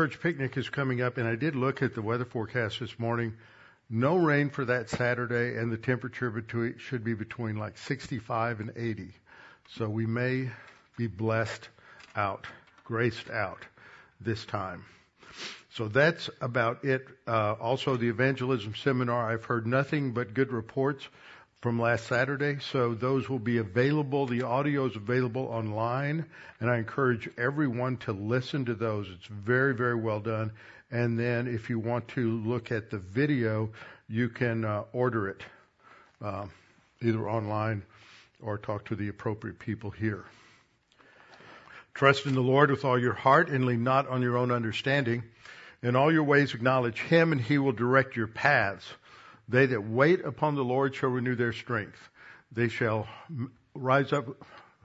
church picnic is coming up, and I did look at the weather forecast this morning. No rain for that Saturday, and the temperature between, should be between like 65 and 80. So we may be blessed out, graced out this time. So that's about it. Uh, also, the evangelism seminar, I've heard nothing but good reports from last Saturday. So those will be available. The audio is available online, and I encourage everyone to listen to those. It's very, very well done. And then if you want to look at the video, you can uh, order it uh, either online or talk to the appropriate people here. Trust in the Lord with all your heart and lean not on your own understanding. In all your ways acknowledge Him and He will direct your paths. They that wait upon the Lord shall renew their strength. They shall rise up,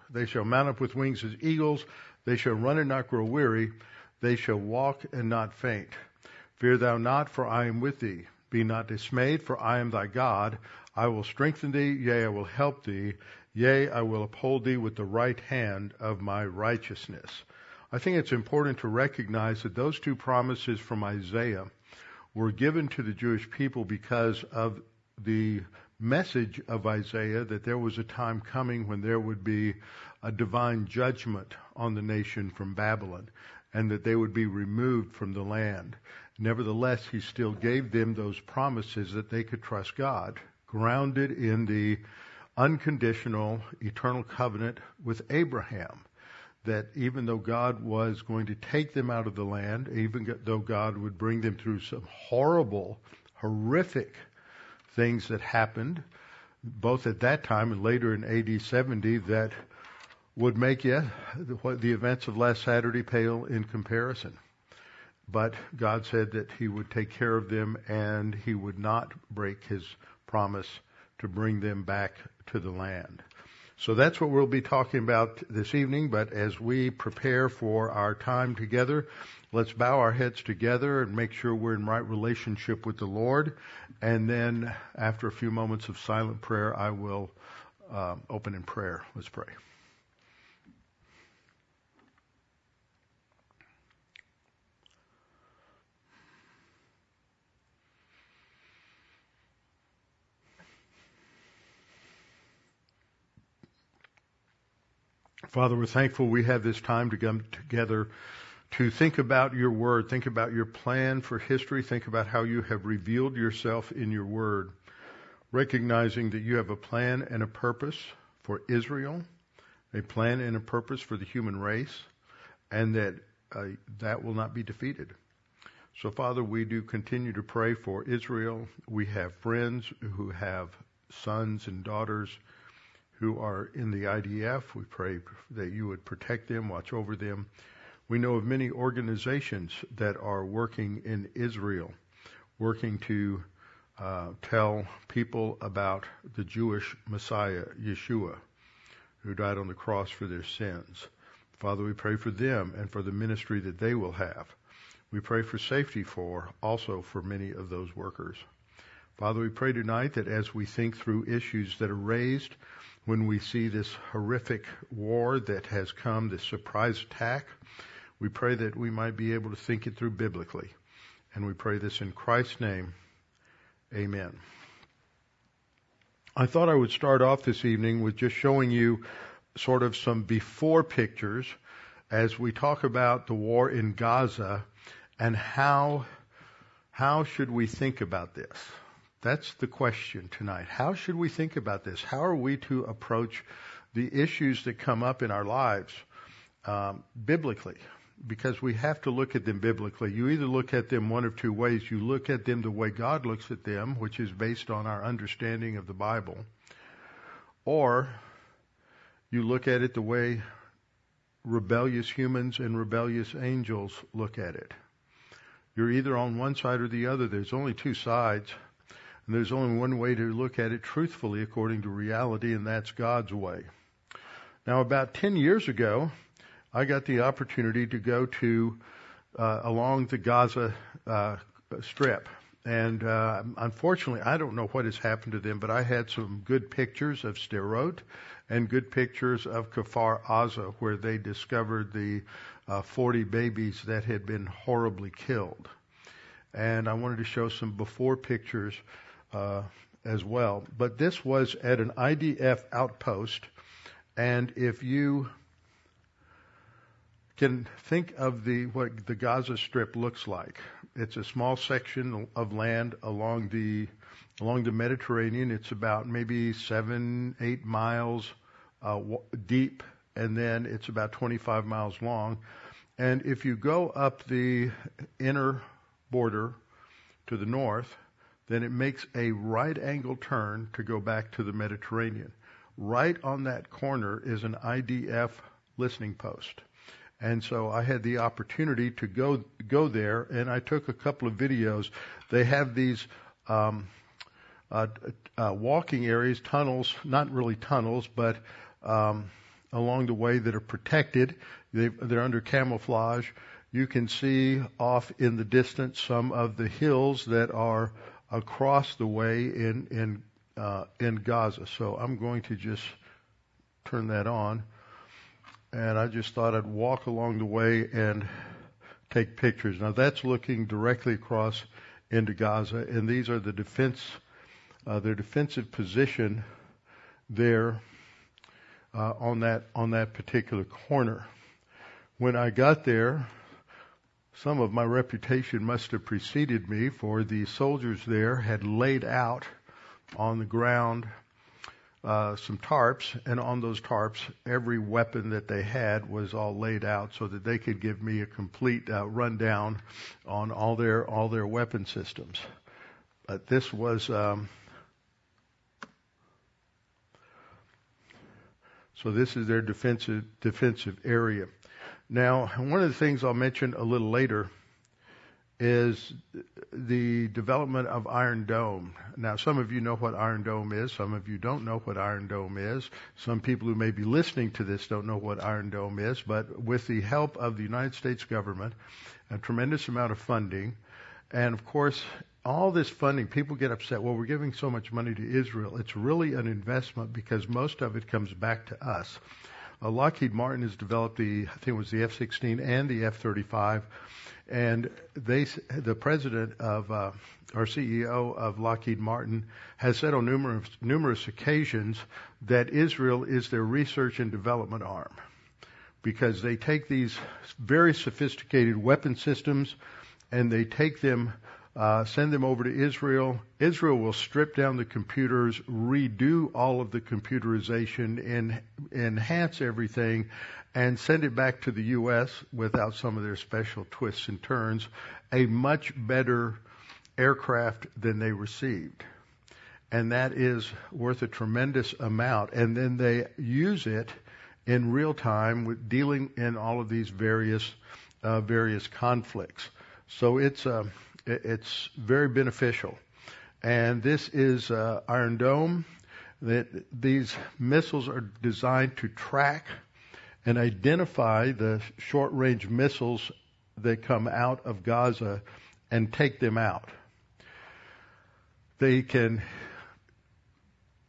they shall mount up with wings as eagles. They shall run and not grow weary. They shall walk and not faint. Fear thou not, for I am with thee. Be not dismayed, for I am thy God. I will strengthen thee, yea, I will help thee. Yea, I will uphold thee with the right hand of my righteousness. I think it's important to recognize that those two promises from Isaiah were given to the Jewish people because of the message of Isaiah that there was a time coming when there would be a divine judgment on the nation from Babylon and that they would be removed from the land. Nevertheless, he still gave them those promises that they could trust God, grounded in the unconditional eternal covenant with Abraham that even though God was going to take them out of the land, even though God would bring them through some horrible, horrific things that happened, both at that time and later in AD 70, that would make the, the events of last Saturday pale in comparison. But God said that He would take care of them and He would not break His promise to bring them back to the land. So that's what we'll be talking about this evening. But as we prepare for our time together, let's bow our heads together and make sure we're in right relationship with the Lord. And then after a few moments of silent prayer, I will uh, open in prayer. Let's pray. Father, we're thankful we have this time to come together to think about your word, think about your plan for history, think about how you have revealed yourself in your word, recognizing that you have a plan and a purpose for Israel, a plan and a purpose for the human race, and that uh, that will not be defeated. So, Father, we do continue to pray for Israel. We have friends who have sons and daughters who are in the IDF. We pray that you would protect them, watch over them. We know of many organizations that are working in Israel, working to uh, tell people about the Jewish Messiah, Yeshua, who died on the cross for their sins. Father, we pray for them and for the ministry that they will have. We pray for safety for also for many of those workers. Father, we pray tonight that as we think through issues that are raised, when we see this horrific war that has come, this surprise attack. We pray that we might be able to think it through biblically. And we pray this in Christ's name. Amen. I thought I would start off this evening with just showing you sort of some before pictures as we talk about the war in Gaza and how how should we think about this? That's the question tonight. How should we think about this? How are we to approach the issues that come up in our lives um, biblically? Because we have to look at them biblically. You either look at them one of two ways. You look at them the way God looks at them, which is based on our understanding of the Bible, or you look at it the way rebellious humans and rebellious angels look at it. You're either on one side or the other. There's only two sides. And there's only one way to look at it truthfully according to reality, and that's God's way. Now, about 10 years ago, I got the opportunity to go to uh, along the Gaza uh, Strip And uh, unfortunately, I don't know what has happened to them, but I had some good pictures of Sderot and good pictures of Kfar Aza, where they discovered the uh, 40 babies that had been horribly killed. And I wanted to show some before pictures uh, as well. But this was at an IDF outpost, and if you can think of the what the Gaza Strip looks like. It's a small section of land along the along the Mediterranean. It's about maybe seven, eight miles uh, deep, and then it's about 25 miles long. And if you go up the inner border to the north, then it makes a right angle turn to go back to the Mediterranean. Right on that corner is an IDF listening post. And so I had the opportunity to go go there, and I took a couple of videos. They have these um, uh, uh, walking areas, tunnels, not really tunnels, but um, along the way that are protected. they they're under camouflage. You can see off in the distance some of the hills that are across the way in in uh, in Gaza. So I'm going to just turn that on and I just thought I'd walk along the way and take pictures. Now that's looking directly across into Gaza, and these are the defense, uh, their defensive position there uh, on that on that particular corner. When I got there, some of my reputation must have preceded me, for the soldiers there had laid out on the ground uh, some tarps, and on those tarps, every weapon that they had was all laid out so that they could give me a complete uh, rundown on all their all their weapon systems. But this was um, so this is their defensive defensive area. Now, one of the things I'll mention a little later is the development of Iron Dome. Now, some of you know what Iron Dome is. Some of you don't know what Iron Dome is. Some people who may be listening to this don't know what Iron Dome is. But with the help of the United States government, a tremendous amount of funding, and of course, all this funding, people get upset. Well, we're giving so much money to Israel. It's really an investment because most of it comes back to us. Uh, Lockheed Martin has developed the, I think it was the F-16 and the F-35 and they, the president of, uh, our CEO of Lockheed Martin has said on numerous, numerous occasions that Israel is their research and development arm because they take these very sophisticated weapon systems and they take them, uh, send them over to Israel. Israel will strip down the computers, redo all of the computerization, and enhance everything, and send it back to the U.S. without some of their special twists and turns, a much better aircraft than they received. And that is worth a tremendous amount. And then they use it in real time with dealing in all of these various uh, various conflicts. So it's uh, it's very beneficial. And this is uh, Iron Dome. That these missiles are designed to track and identify the short range missiles that come out of Gaza and take them out. They can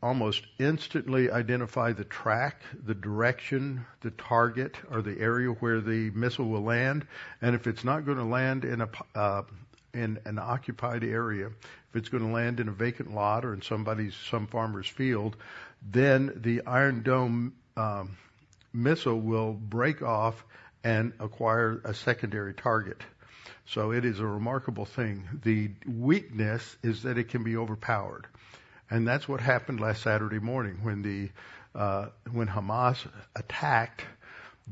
almost instantly identify the track, the direction, the target, or the area where the missile will land. And if it's not going to land in a uh, in an occupied area, if it's going to land in a vacant lot or in somebody's some farmer's field, then the Iron Dome um, missile will break off and acquire a secondary target. So it is a remarkable thing. The weakness is that it can be overpowered. And that's what happened last Saturday morning when the uh, when Hamas attacked.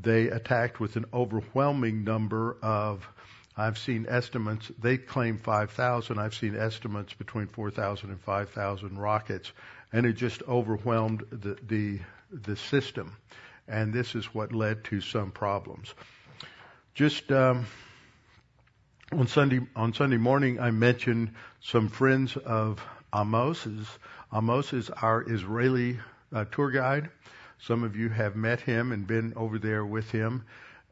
They attacked with an overwhelming number of. I've seen estimates. They claim 5,000. I've seen estimates between 4,000 and 5,000 rockets, and it just overwhelmed the the, the system and this is what led to some problems. Just um, on Sunday on Sunday morning, I mentioned some friends of Amos's. Amos is our Israeli uh, tour guide. Some of you have met him and been over there with him.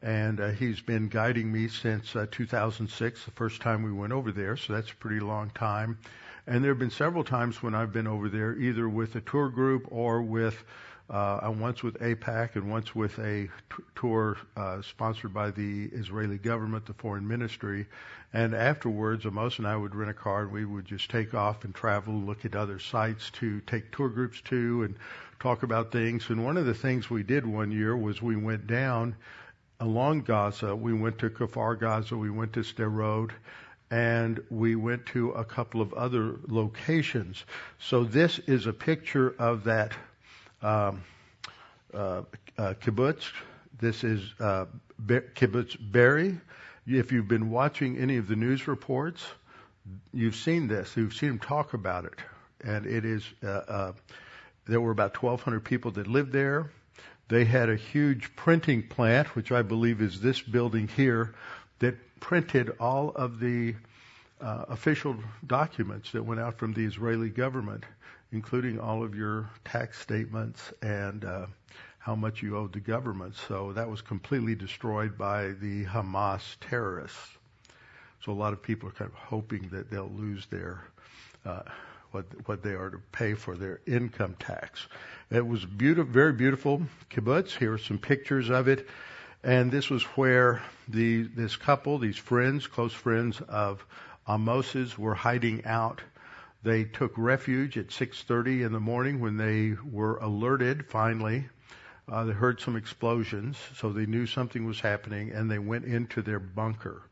And uh, he's been guiding me since uh, 2006, the first time we went over there. So that's a pretty long time. And there have been several times when I've been over there, either with a tour group or with uh, once with AIPAC and once with a t- tour uh, sponsored by the Israeli government, the foreign ministry. And afterwards, Amos and I would rent a car and we would just take off and travel, look at other sites to take tour groups to and talk about things. And one of the things we did one year was we went down along Gaza. We went to Kfar Gaza, we went to Sderot, and we went to a couple of other locations. So this is a picture of that um, uh, uh, kibbutz. This is uh, kibbutz Be'eri. If you've been watching any of the news reports, you've seen this. You've seen them talk about it, and it is. Uh, uh, there were about 1,200 people that lived there. They had a huge printing plant, which I believe is this building here, that printed all of the uh, official documents that went out from the Israeli government including all of your tax statements and uh, how much you owed the government. So that was completely destroyed by the Hamas terrorists. So a lot of people are kind of hoping that they'll lose their uh, what they are to pay for their income tax. It was beautiful, very beautiful kibbutz. Here are some pictures of it, and this was where the this couple, these friends, close friends of Amos's, were hiding out they took refuge at 6:30 in the morning when they were alerted. Finally, uh, they heard some explosions, so they knew something was happening, and they went into their bunker.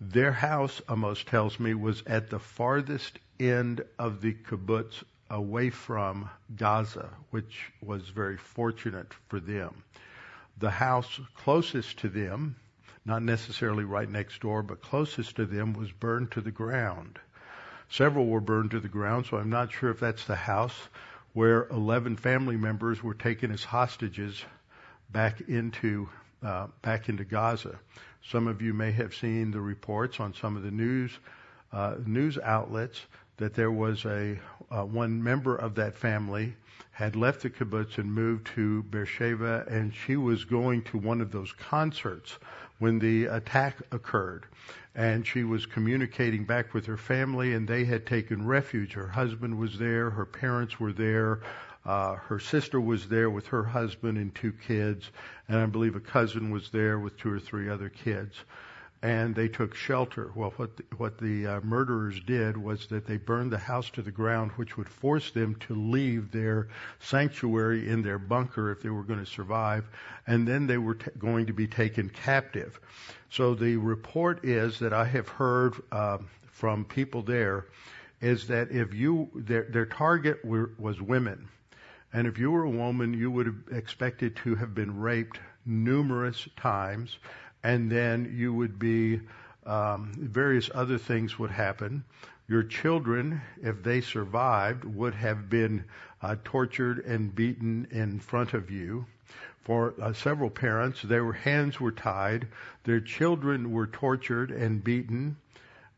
Their house, Amos tells me, was at the farthest end of the kibbutz away from Gaza, which was very fortunate for them. The house closest to them, not necessarily right next door, but closest to them, was burned to the ground. Several were burned to the ground, so I'm not sure if that's the house where 11 family members were taken as hostages back into uh, back into Gaza. Some of you may have seen the reports on some of the news uh, news outlets that there was a uh, one member of that family had left the kibbutz and moved to Beersheba, and she was going to one of those concerts when the attack occurred and she was communicating back with her family, and they had taken refuge. Her husband was there, her parents were there, uh, her sister was there with her husband and two kids, and I believe a cousin was there with two or three other kids and they took shelter. Well, what the, what the uh, murderers did was that they burned the house to the ground, which would force them to leave their sanctuary in their bunker if they were going to survive, and then they were t- going to be taken captive. So the report is that I have heard uh, from people there is that if you their, their target were, was women, and if you were a woman, you would have expected to have been raped numerous times and then you would be um, various other things would happen. Your children, if they survived, would have been uh, tortured and beaten in front of you. For uh, several parents, their hands were tied, their children were tortured and beaten,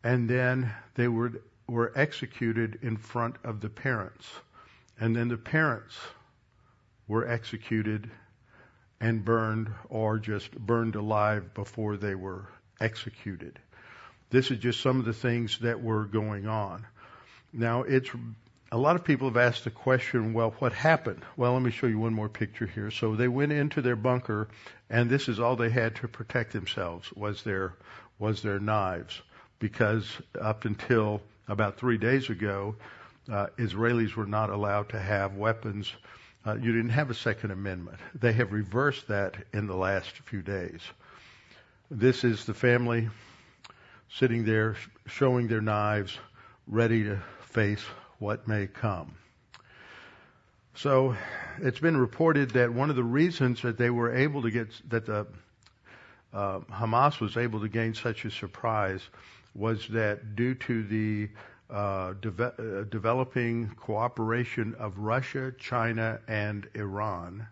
and then they were were executed in front of the parents, and then the parents were executed and burned or just burned alive before they were executed. This is just some of the things that were going on. Now, it's a lot of people have asked the question, well, what happened? Well, let me show you one more picture here. So they went into their bunker, and this is all they had to protect themselves was their was their knives, because up until about three days ago, uh, Israelis were not allowed to have weapons uh, you didn't have a Second Amendment. They have reversed that in the last few days. This is the family sitting there showing their knives, ready to face what may come. So it's been reported that one of the reasons that they were able to get, that the uh, Hamas was able to gain such a surprise was that due to the developing cooperation of Russia, China, and Iran,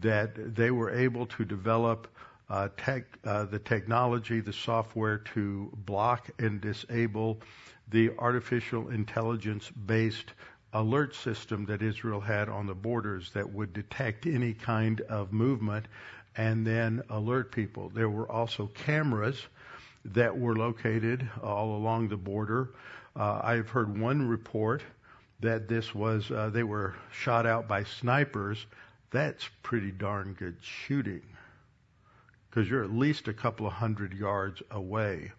that they were able to develop uh, tech, uh, the technology, the software to block and disable the artificial intelligence based alert system that Israel had on the borders that would detect any kind of movement and then alert people. There were also cameras that were located all along the border. Uh, I've heard one report that this was uh, they were shot out by snipers. That's pretty darn good shooting because you're at least a couple of hundred yards away.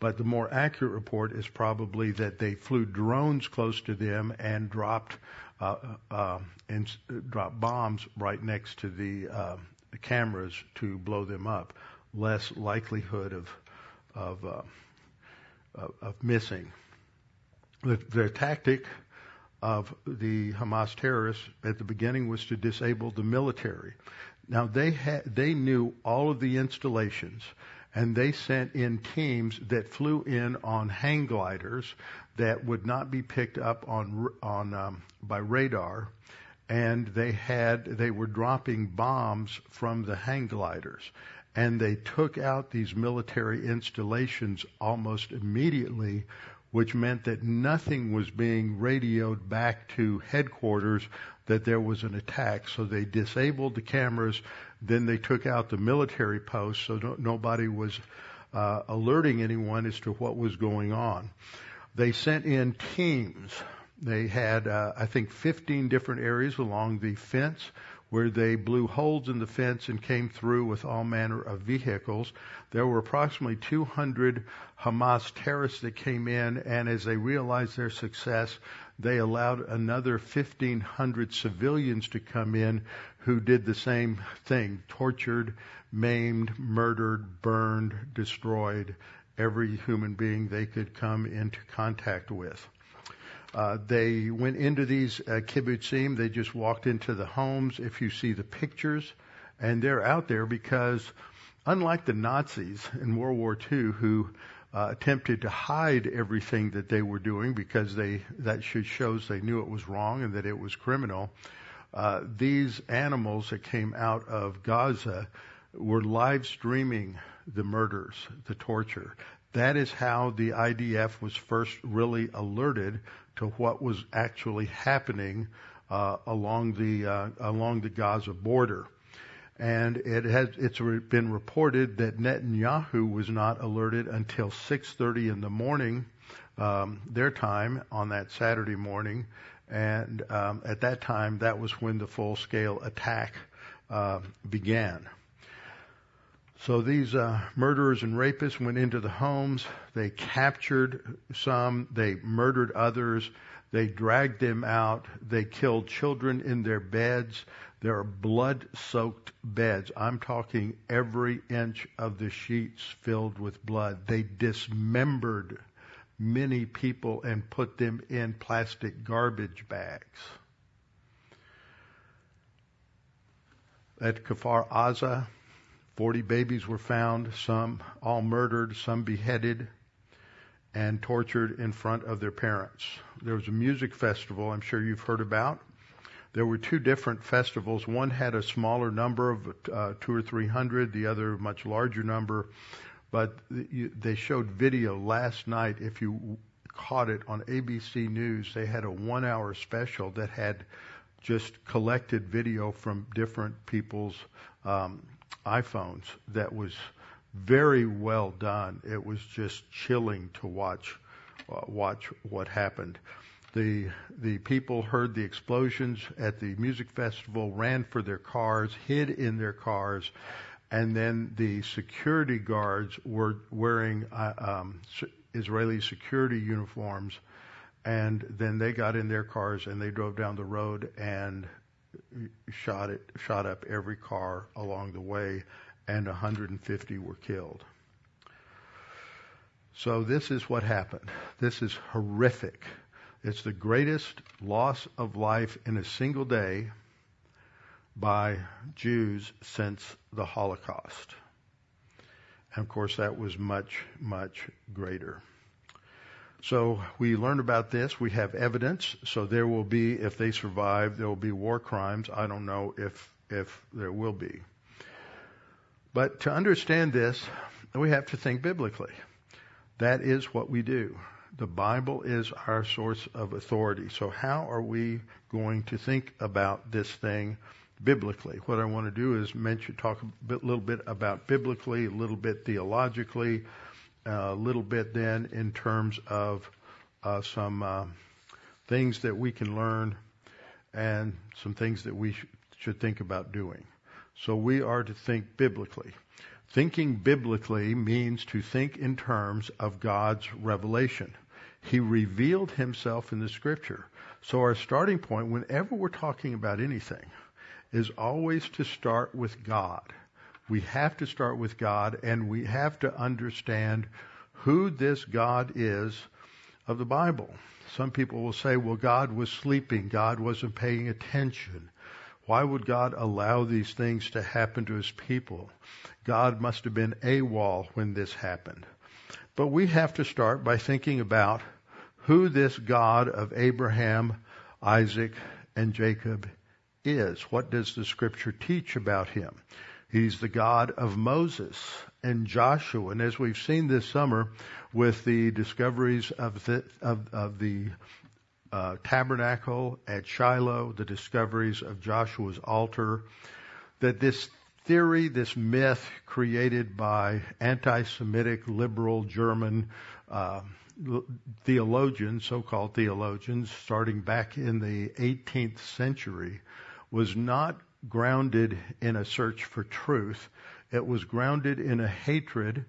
But the more accurate report is probably that they flew drones close to them and dropped uh, uh, and dropped bombs right next to the, uh, cameras to blow them up. Less likelihood of of, uh, of missing. The, tactic of the Hamas terrorists at the beginning was to disable the military. Now they had, they knew all of the installations and they sent in teams that flew in on hang gliders that would not be picked up on on um, by radar and they had they were dropping bombs from the hang gliders and they took out these military installations almost immediately which meant that nothing was being radioed back to headquarters that there was an attack so they disabled the cameras then they took out the military posts so no, nobody was uh, alerting anyone as to what was going on. They sent in teams. They had, uh, I think, 15 different areas along the fence where they blew holes in the fence and came through with all manner of vehicles. There were approximately 200 Hamas terrorists that came in, and as they realized their success, they allowed another 1,500 civilians to come in who did the same thing tortured, maimed, murdered, burned, destroyed every human being they could come into contact with. Uh, they went into these uh, kibbutzim. They just walked into the homes. If you see the pictures, and they're out there because, unlike the Nazis in World War II, who uh, attempted to hide everything that they were doing because they that should shows they knew it was wrong and that it was criminal. Uh, these animals that came out of Gaza were live streaming the murders, the torture. That is how the IDF was first really alerted to what was actually happening uh, along the uh, along the Gaza border and it has it's been reported that Netanyahu was not alerted until 6:30 in the morning, um, their time on that Saturday morning, and um, at that time that was when the full-scale attack uh, began. So these uh, murderers and rapists went into the homes. They captured some. They murdered others. They dragged them out. They killed children in their beds. There are blood soaked beds. I'm talking every inch of the sheets filled with blood. They dismembered many people and put them in plastic garbage bags. At Kfar Aza, 40 babies were found, some all murdered, some beheaded, and tortured in front of their parents. There was a music festival I'm sure you've heard about there were two different festivals. One had a smaller number of uh, two or three hundred, the other a much larger number. But they showed video last night. If you caught it on ABC News, they had a one hour special that had just collected video from different people's um, iPhones that was very well done. It was just chilling to watch uh, watch what happened. The, the people heard the explosions at the music festival, ran for their cars, hid in their cars, and then the security guards were wearing uh, um, Israeli security uniforms, and then they got in their cars and they drove down the road and shot it, shot up every car along the way, and 150 were killed. So this is what happened. This is horrific. It's the greatest loss of life in a single day by Jews since the Holocaust. And of course, that was much, much greater. So we learned about this. We have evidence. So there will be, if they survive, there will be war crimes. I don't know if, if there will be. But to understand this, we have to think biblically. That is what we do. The Bible is our source of authority. So how are we going to think about this thing biblically. What I want to do is mention, talk a bit, little bit about biblically, a little bit theologically, a little bit then in terms of uh, some uh, things that we can learn and some things that we sh- should think about doing. So we are to think biblically. Thinking biblically means to think in terms of God's revelation. He revealed himself in the scripture. So our starting point, whenever we're talking about anything, is always to start with God. We have to start with God and we have to understand who this God is of the Bible. Some people will say, well, God was sleeping. God wasn't paying attention. Why would God allow these things to happen to his people? God must have been AWOL when this happened. But we have to start by thinking about who this God of Abraham, Isaac, and Jacob is. What does the scripture teach about him? He's the God of Moses and Joshua. And as we've seen this summer with the discoveries of the, of, of the uh, tabernacle at Shiloh, the discoveries of Joshua's altar, that this theory, this myth created by anti-Semitic liberal German uh, theologians, so-called theologians, starting back in the 18th century, was not grounded in a search for truth. It was grounded in a hatred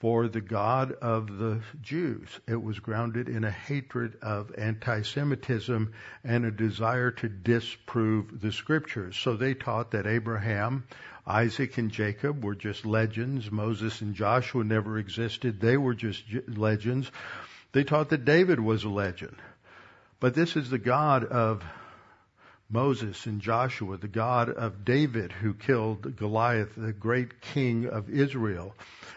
for the God of the Jews. It was grounded in a hatred of anti-Semitism and a desire to disprove the scriptures. So they taught that Abraham, Isaac, and Jacob were just legends. Moses and Joshua never existed. They were just legends. They taught that David was a legend. But this is the God of Moses and Joshua, the God of David who killed Goliath, the great king of Israel,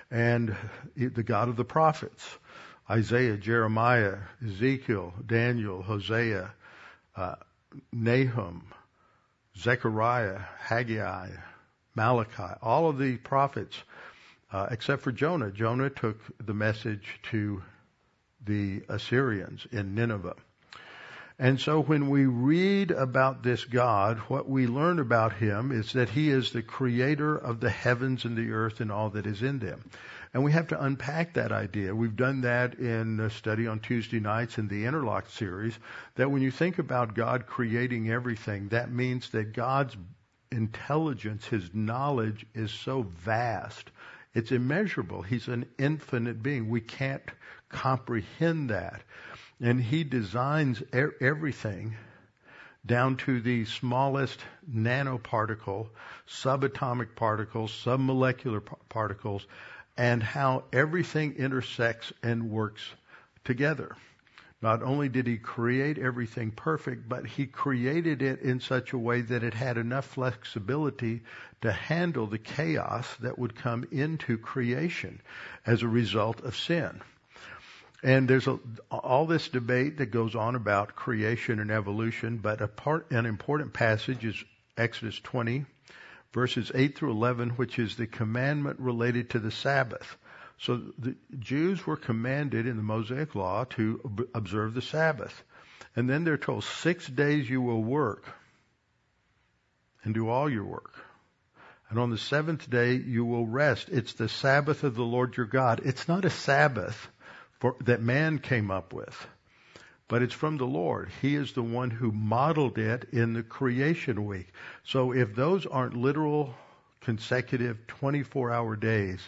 and the God of the prophets, Isaiah, Jeremiah, Ezekiel, Daniel, Hosea, uh, Nahum, Zechariah, Haggai, Malachi, all of the prophets, uh, except for Jonah. Jonah took the message to the Assyrians in Nineveh. And so when we read about this God, what we learn about him is that he is the creator of the heavens and the earth and all that is in them. And we have to unpack that idea. We've done that in a study on Tuesday nights in the Interlock series, that when you think about God creating everything, that means that God's intelligence, his knowledge is so vast. It's immeasurable. He's an infinite being. We can't comprehend that. And he designs er- everything down to the smallest nanoparticle, subatomic particles, submolecular p- particles, and how everything intersects and works together. Not only did he create everything perfect, but he created it in such a way that it had enough flexibility to handle the chaos that would come into creation as a result of sin. And there's a, all this debate that goes on about creation and evolution, but a part, an important passage is Exodus 20, verses 8 through 11, which is the commandment related to the Sabbath. So the Jews were commanded in the Mosaic Law to observe the Sabbath. And then they're told, six days you will work and do all your work. And on the seventh day you will rest. It's the Sabbath of the Lord your God. It's not a Sabbath for, that man came up with. But it's from the Lord. He is the one who modeled it in the creation week. So if those aren't literal consecutive 24 hour days,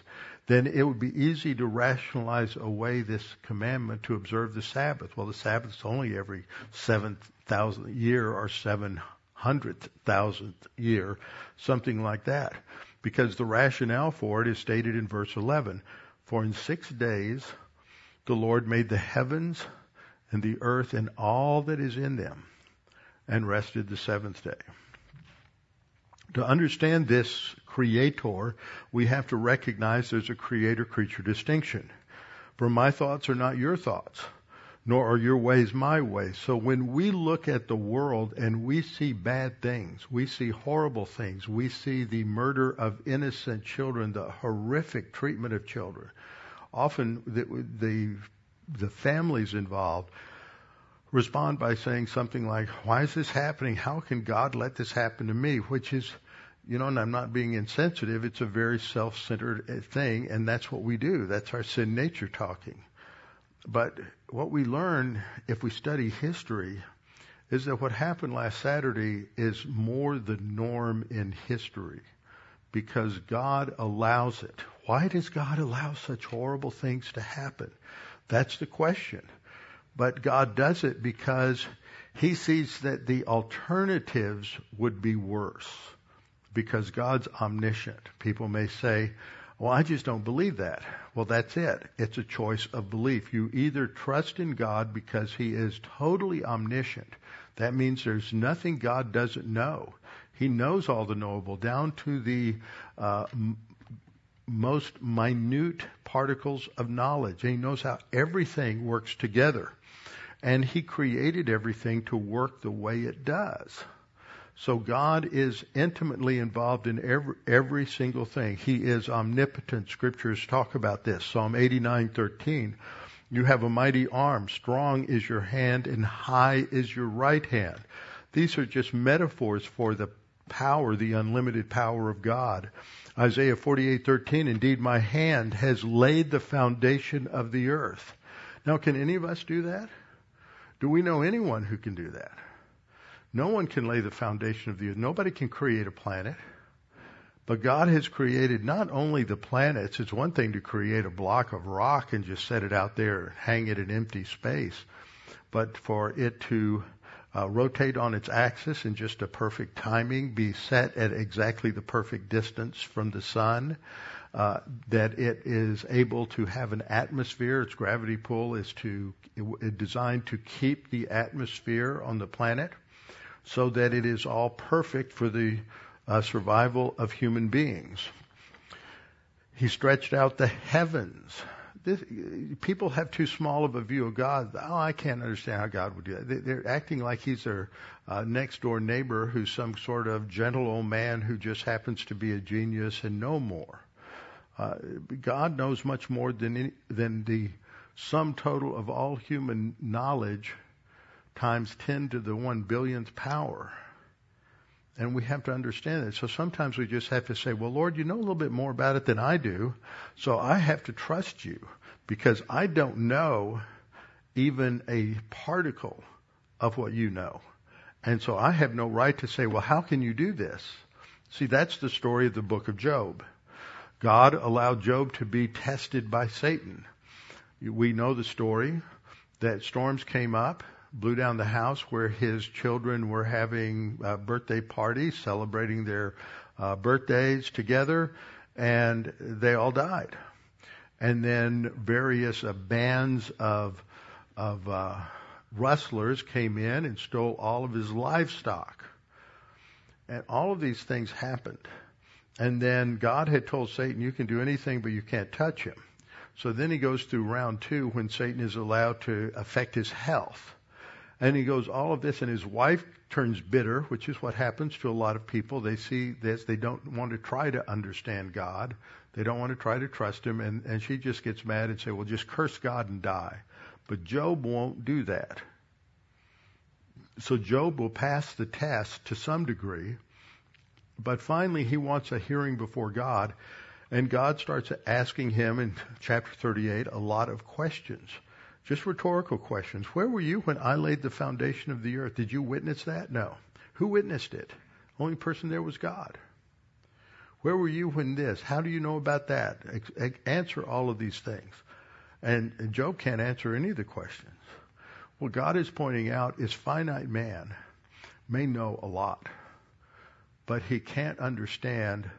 then it would be easy to rationalize away this commandment to observe the Sabbath. Well, the Sabbath is only every 7,000th year or 700,000th year, something like that. Because the rationale for it is stated in verse 11. For in six days the Lord made the heavens and the earth and all that is in them and rested the seventh day. To understand this creator, we have to recognize there's a creator creature distinction. For my thoughts are not your thoughts, nor are your ways my ways. So when we look at the world and we see bad things, we see horrible things, we see the murder of innocent children, the horrific treatment of children, often the, the, the families involved respond by saying something like, Why is this happening? How can God let this happen to me? Which is, you know, and I'm not being insensitive, it's a very self centered eh, thing, and that's what we do. That's our sin nature talking. But what we learn if we study history is that what happened last Saturday is more the norm in history because God allows it. Why does God allow such horrible things to happen? That's the question. But God does it because he sees that the alternatives would be worse because God's omniscient. People may say, well, I just don't believe that. Well, that's it. It's a choice of belief. You either trust in God because He is totally omniscient. That means there's nothing God doesn't know. He knows all the knowable, down to the uh, most minute particles of knowledge. And he knows how everything works together. And He created everything to work the way it does. So God is intimately involved in every, every single thing. He is omnipotent. Scriptures talk about this. Psalm 89:13. You have a mighty arm, strong is your hand, and high is your right hand. These are just metaphors for the power, the unlimited power of God. Isaiah 48:13. Indeed, my hand has laid the foundation of the earth. Now, can any of us do that? Do we know anyone who can do that? No one can lay the foundation of the earth. Nobody can create a planet. But God has created not only the planets, it's one thing to create a block of rock and just set it out there hang it in empty space, but for it to uh, rotate on its axis in just a perfect timing, be set at exactly the perfect distance from the sun, uh, that it is able to have an atmosphere. Its gravity pull is to it, designed to keep the atmosphere on the planet so that it is all perfect for the uh, survival of human beings. He stretched out the heavens. This, people have too small of a view of God. Oh, I can't understand how God would do that. They're acting like He's their uh, next door neighbor who's some sort of gentle old man who just happens to be a genius and no more. Uh, God knows much more than any, than the sum total of all human knowledge times 10 to the 1 billionth power. And we have to understand it. So sometimes we just have to say, well, Lord, you know a little bit more about it than I do. So I have to trust you because I don't know even a particle of what you know. And so I have no right to say, well, how can you do this? See, that's the story of the book of Job. God allowed Job to be tested by Satan. We know the story that storms came up blew down the house where his children were having a birthday parties, celebrating their uh, birthdays together, and they all died. And then various uh, bands of of uh, rustlers came in and stole all of his livestock. And all of these things happened. And then God had told Satan, "You can do anything, but you can't touch him." So then he goes through round two when Satan is allowed to affect his health. And he goes, all of this, and his wife turns bitter, which is what happens to a lot of people. They see this, they don't want to try to understand God. They don't want to try to trust him, and, and she just gets mad and say, well, just curse God and die. But Job won't do that. So Job will pass the test to some degree, but finally he wants a hearing before God, and God starts asking him in chapter 38 a lot of questions. Just rhetorical questions. Where were you when I laid the foundation of the earth? Did you witness that? No. Who witnessed it? Only person there was God. Where were you when this? How do you know about that? Answer all of these things. And, Job can't answer any of the questions. What God is pointing out is finite man may know a lot, but he can't understand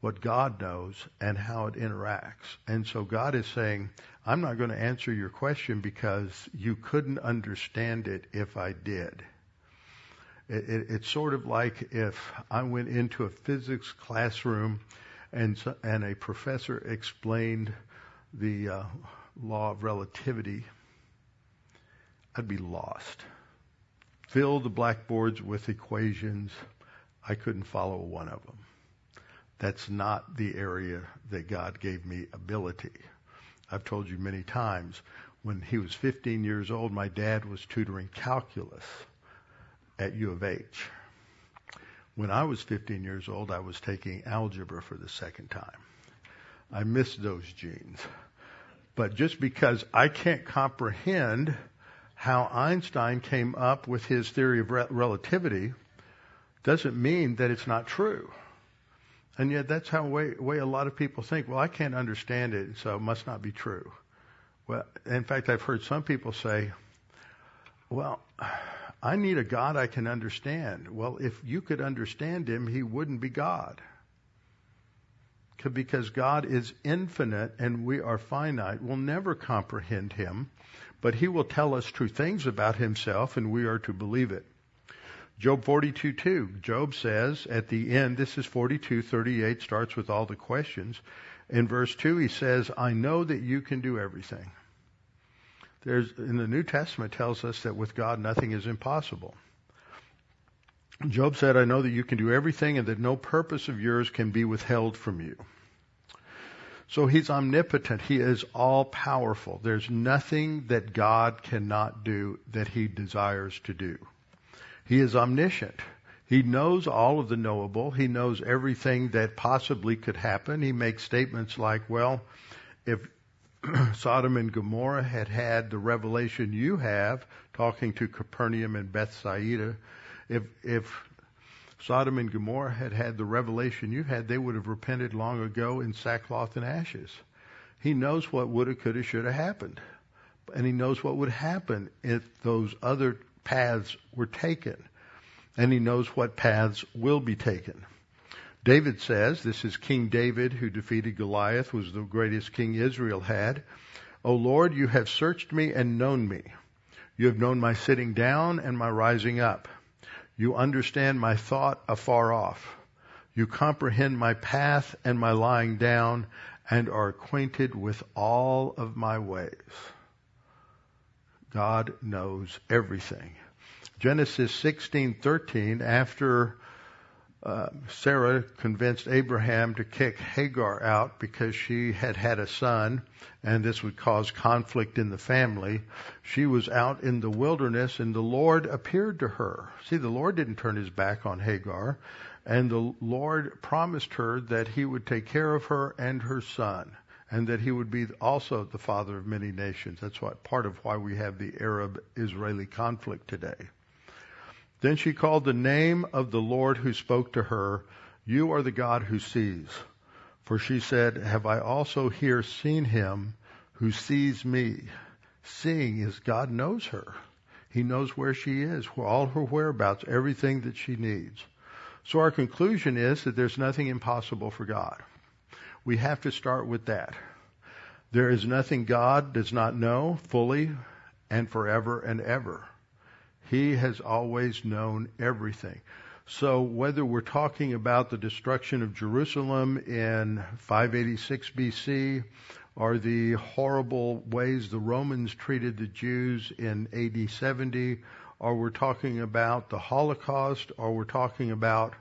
what God knows and how it interacts. And so God is saying, I'm not going to answer your question because you couldn't understand it if I did. It, it, it's sort of like if I went into a physics classroom and, and a professor explained the uh, law of relativity, I'd be lost. Fill the blackboards with equations. I couldn't follow one of them. That's not the area that God gave me ability. I've told you many times, When he was 15 years old, my dad was tutoring calculus at U of H. When I was 15 years old, I was taking algebra for the second time. I miss those genes. But just because I can't comprehend how Einstein came up with his theory of re- relativity doesn't mean that it's not true. And yet that's how way, way a lot of people think. Well, I can't understand it, so it must not be true. Well, in fact, I've heard some people say, well, I need a God I can understand. Well, if you could understand him, he wouldn't be God. Because God is infinite and we are finite. We'll never comprehend him, but he will tell us true things about himself and we are to believe it. Job 42:2. Job says at the end, this is 42:38 starts with all the questions. In verse 2 he says, "I know that you can do everything." There's in the New Testament tells us that with God nothing is impossible. Job said, I know that you can do everything and that no purpose of yours can be withheld from you. So he's omnipotent. He is all powerful. There's nothing that God cannot do that he desires to do. He is omniscient. He knows all of the knowable. He knows everything that possibly could happen. He makes statements like, well, if Sodom and Gomorrah had had the revelation you have, talking to Capernaum and Bethsaida, if, if Sodom and Gomorrah had had the revelation you had, they would have repented long ago in sackcloth and ashes. He knows what woulda, coulda, shoulda happened. And he knows what would happen if those other paths were taken. And he knows what paths will be taken. David says, this is King David who defeated Goliath, was the greatest king Israel had. O Lord, you have searched me and known me. You have known my sitting down and my rising up. You understand my thought afar off. You comprehend my path and my lying down and are acquainted with all of my ways. God knows everything. Genesis 16:13 after uh, Sarah convinced Abraham to kick Hagar out because she had had a son and this would cause conflict in the family. She was out in the wilderness and the Lord appeared to her. See, the Lord didn't turn his back on Hagar and the Lord promised her that he would take care of her and her son and that he would be also the father of many nations. That's what part of why we have the Arab Israeli conflict today. Then she called the name of the Lord who spoke to her, You are the God who sees. For she said, Have I also here seen him who sees me? Seeing is God knows her. He knows where she is, all her whereabouts, everything that she needs. So our conclusion is that there's nothing impossible for God. We have to start with that. There is nothing God does not know fully and forever and ever. He has always known everything. So whether we're talking about the destruction of Jerusalem in 586 BC or the horrible ways the Romans treated the Jews in AD 70 or we're talking about the Holocaust or we're talking about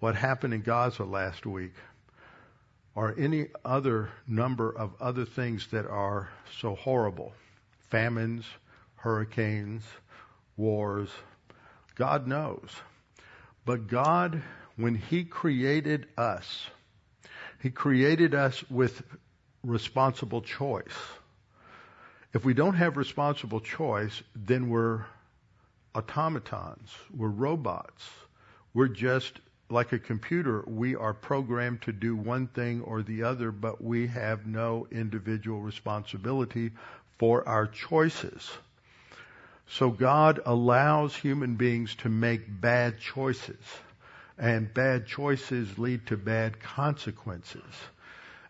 what happened in Gaza last week or any other number of other things that are so horrible famines, hurricanes, wars. God knows. But God, when He created us, He created us with responsible choice. If we don't have responsible choice, then we're automatons. We're robots. We're just like a computer. We are programmed to do one thing or the other, but we have no individual responsibility for our choices. So God allows human beings to make bad choices. And bad choices lead to bad consequences.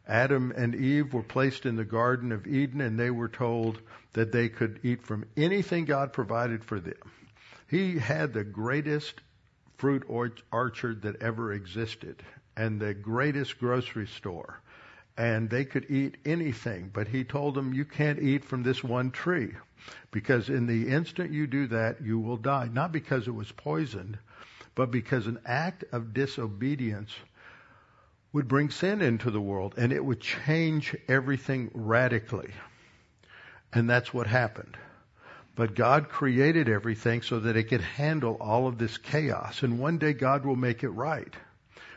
Adam and Eve were placed in the Garden of Eden and they were told that they could eat from anything God provided for them. He had the greatest fruit orchard that ever existed and the greatest grocery store. And they could eat anything, but he told them, you can't eat from this one tree. Because in the instant you do that, you will die. Not because it was poisoned, but because an act of disobedience would bring sin into the world and it would change everything radically. And that's what happened. But God created everything so that it could handle all of this chaos. And one day God will make it right.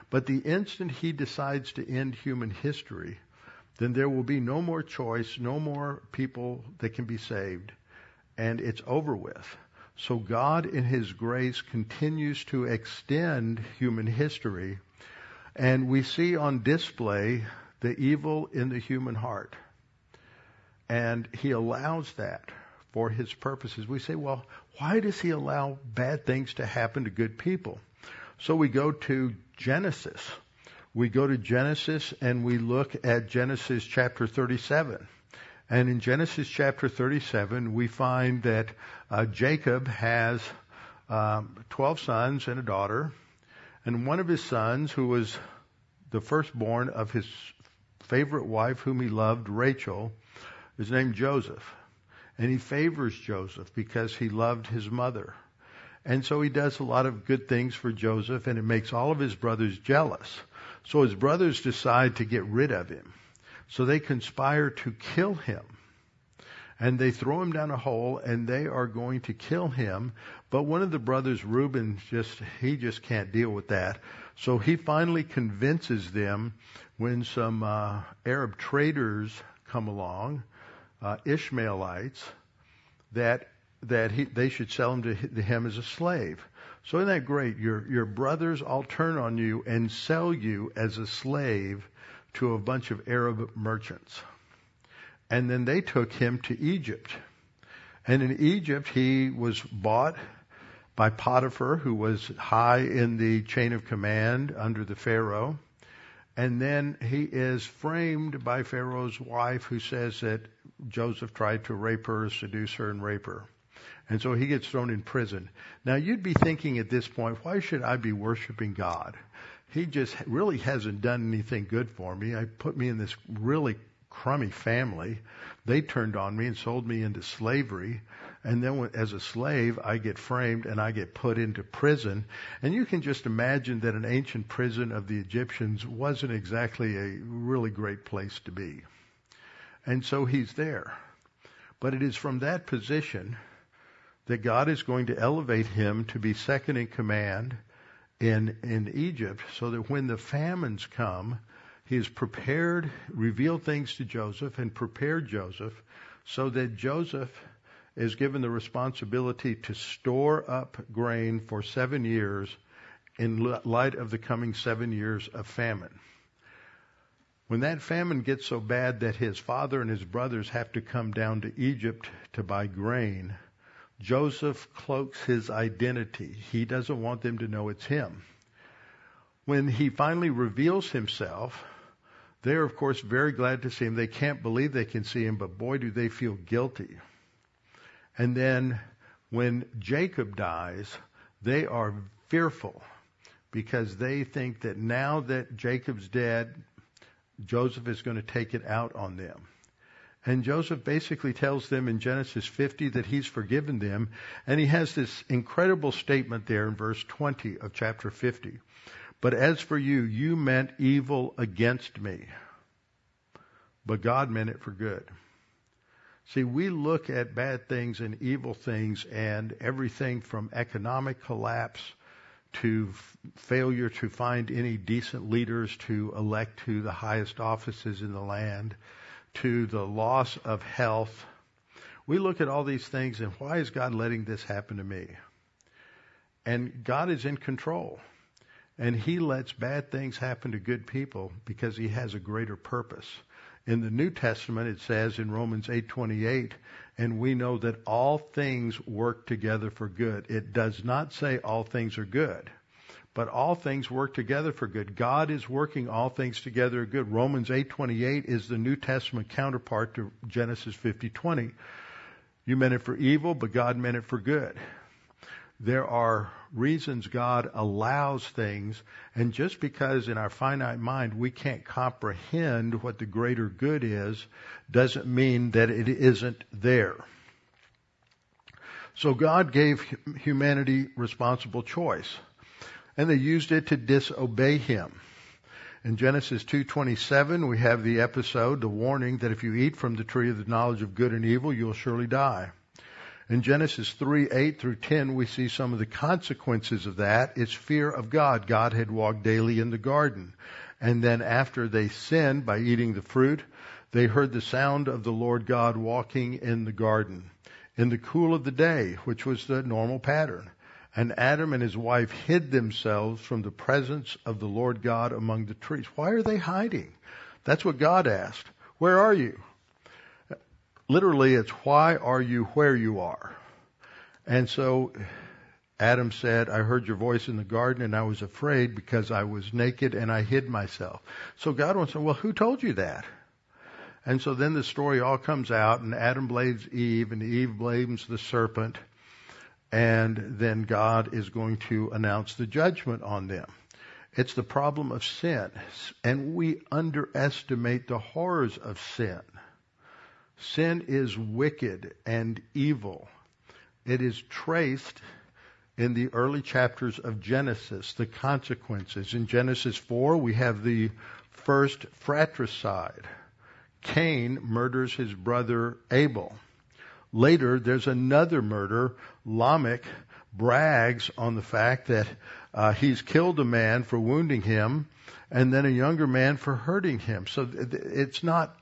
But the instant He decides to end human history, then there will be no more choice, no more people that can be saved, and it's over with. So God, in His grace, continues to extend human history, and we see on display the evil in the human heart. And He allows that for His purposes. We say, well, why does He allow bad things to happen to good people? So we go to Genesis. We go to Genesis and we look at Genesis chapter 37. And in Genesis chapter 37, we find that uh, Jacob has um, 12 sons and a daughter. And one of his sons, who was the firstborn of his favorite wife, whom he loved, Rachel, is named Joseph. And he favors Joseph because he loved his mother. And so he does a lot of good things for Joseph, and it makes all of his brothers jealous. So his brothers decide to get rid of him. So they conspire to kill him. And they throw him down a hole and they are going to kill him. But one of the brothers, Reuben, just, he just can't deal with that. So he finally convinces them when some uh, Arab traders come along, uh, Ishmaelites, that that he, they should sell him to him as a slave. So isn't that great? Your your brothers all turn on you and sell you as a slave to a bunch of Arab merchants. And then they took him to Egypt. And in Egypt, he was bought by Potiphar, who was high in the chain of command under the Pharaoh. And then he is framed by Pharaoh's wife, who says that Joseph tried to rape her, seduce her, and rape her. And so he gets thrown in prison. Now you'd be thinking at this point, why should I be worshiping God? he just really hasn't done anything good for me. I put me in this really crummy family. They turned on me and sold me into slavery. And then as a slave, I get framed and I get put into prison. And you can just imagine that an ancient prison of the Egyptians wasn't exactly a really great place to be. And so he's there. But it is from that position that God is going to elevate him to be second in command in, in Egypt so that when the famines come, he has prepared, revealed things to Joseph and prepared Joseph so that Joseph is given the responsibility to store up grain for seven years in light of the coming seven years of famine. When that famine gets so bad that his father and his brothers have to come down to Egypt to buy grain, Joseph cloaks his identity. He doesn't want them to know it's him. When he finally reveals himself, they're of course very glad to see him. They can't believe they can see him, but boy do they feel guilty. And then when Jacob dies, they are fearful because they think that now that Jacob's dead, Joseph is going to take it out on them. And Joseph basically tells them in Genesis 50 that he's forgiven them. And he has this incredible statement there in verse 20 of chapter 50. But as for you, you meant evil against me, but God meant it for good. See, we look at bad things and evil things and everything from economic collapse to failure to find any decent leaders to elect to the highest offices in the land to the loss of health. We look at all these things and why is God letting this happen to me? And God is in control. And He lets bad things happen to good people because He has a greater purpose. In the New Testament, it says in Romans 8:28, and we know that all things work together for good. It does not say all things are good but all things work together for good. God is working all things together for good. Romans 8:28 is the New Testament counterpart to Genesis 50:20. You meant it for evil, but God meant it for good. There are reasons God allows things, and just because in our finite mind we can't comprehend what the greater good is, doesn't mean that it isn't there. So God gave humanity responsible choice and they used it to disobey him. In Genesis 2:27, we have the episode, the warning that if you eat from the tree of the knowledge of good and evil, you'll surely die. In Genesis 3, 8 through 10, we see some of the consequences of that. It's fear of God. God had walked daily in the garden. And then after they sinned by eating the fruit, they heard the sound of the Lord God walking in the garden in the cool of the day, which was the normal pattern. And Adam and his wife hid themselves from the presence of the Lord God among the trees. Why are they hiding? That's what God asked. Where are you? Literally, it's why are you where you are? And so Adam said, I heard your voice in the garden and I was afraid because I was naked and I hid myself. So God wants to, well, who told you that? And so then the story all comes out and Adam blames Eve and Eve blames the serpent and then God is going to announce the judgment on them. It's the problem of sin and we underestimate the horrors of sin. Sin is wicked and evil. It is traced in the early chapters of Genesis, the consequences. In Genesis 4, we have the first fratricide. Cain murders his brother Abel. Later, there's another murder. Lamech brags on the fact that uh, he's killed a man for wounding him, and then a younger man for hurting him. So it's not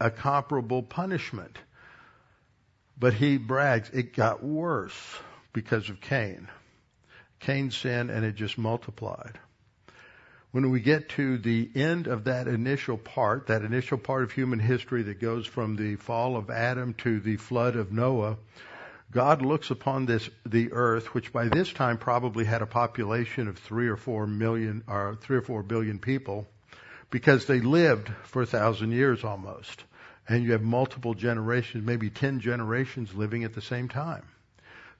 a comparable punishment. But he brags, it got worse because of Cain. Cain sinned and it just multiplied. When we get to the end of that initial part, that initial part of human history that goes from the fall of Adam to the flood of Noah, God looks upon this, the earth, which by this time probably had a population of three or four million, or three or four billion people, because they lived for a thousand years almost and you have multiple generations, maybe 10 generations living at the same time.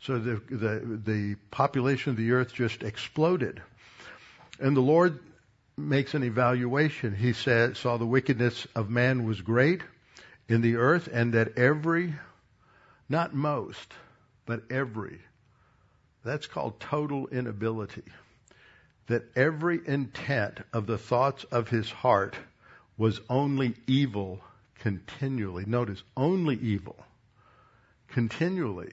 So the, the, the population of the earth just exploded. And the Lord makes an evaluation. He said, saw the wickedness of man was great in the earth and that every, not most, but every, that's called total inability. That every intent of the thoughts of his heart was only evil continually. Notice, only evil. Continually.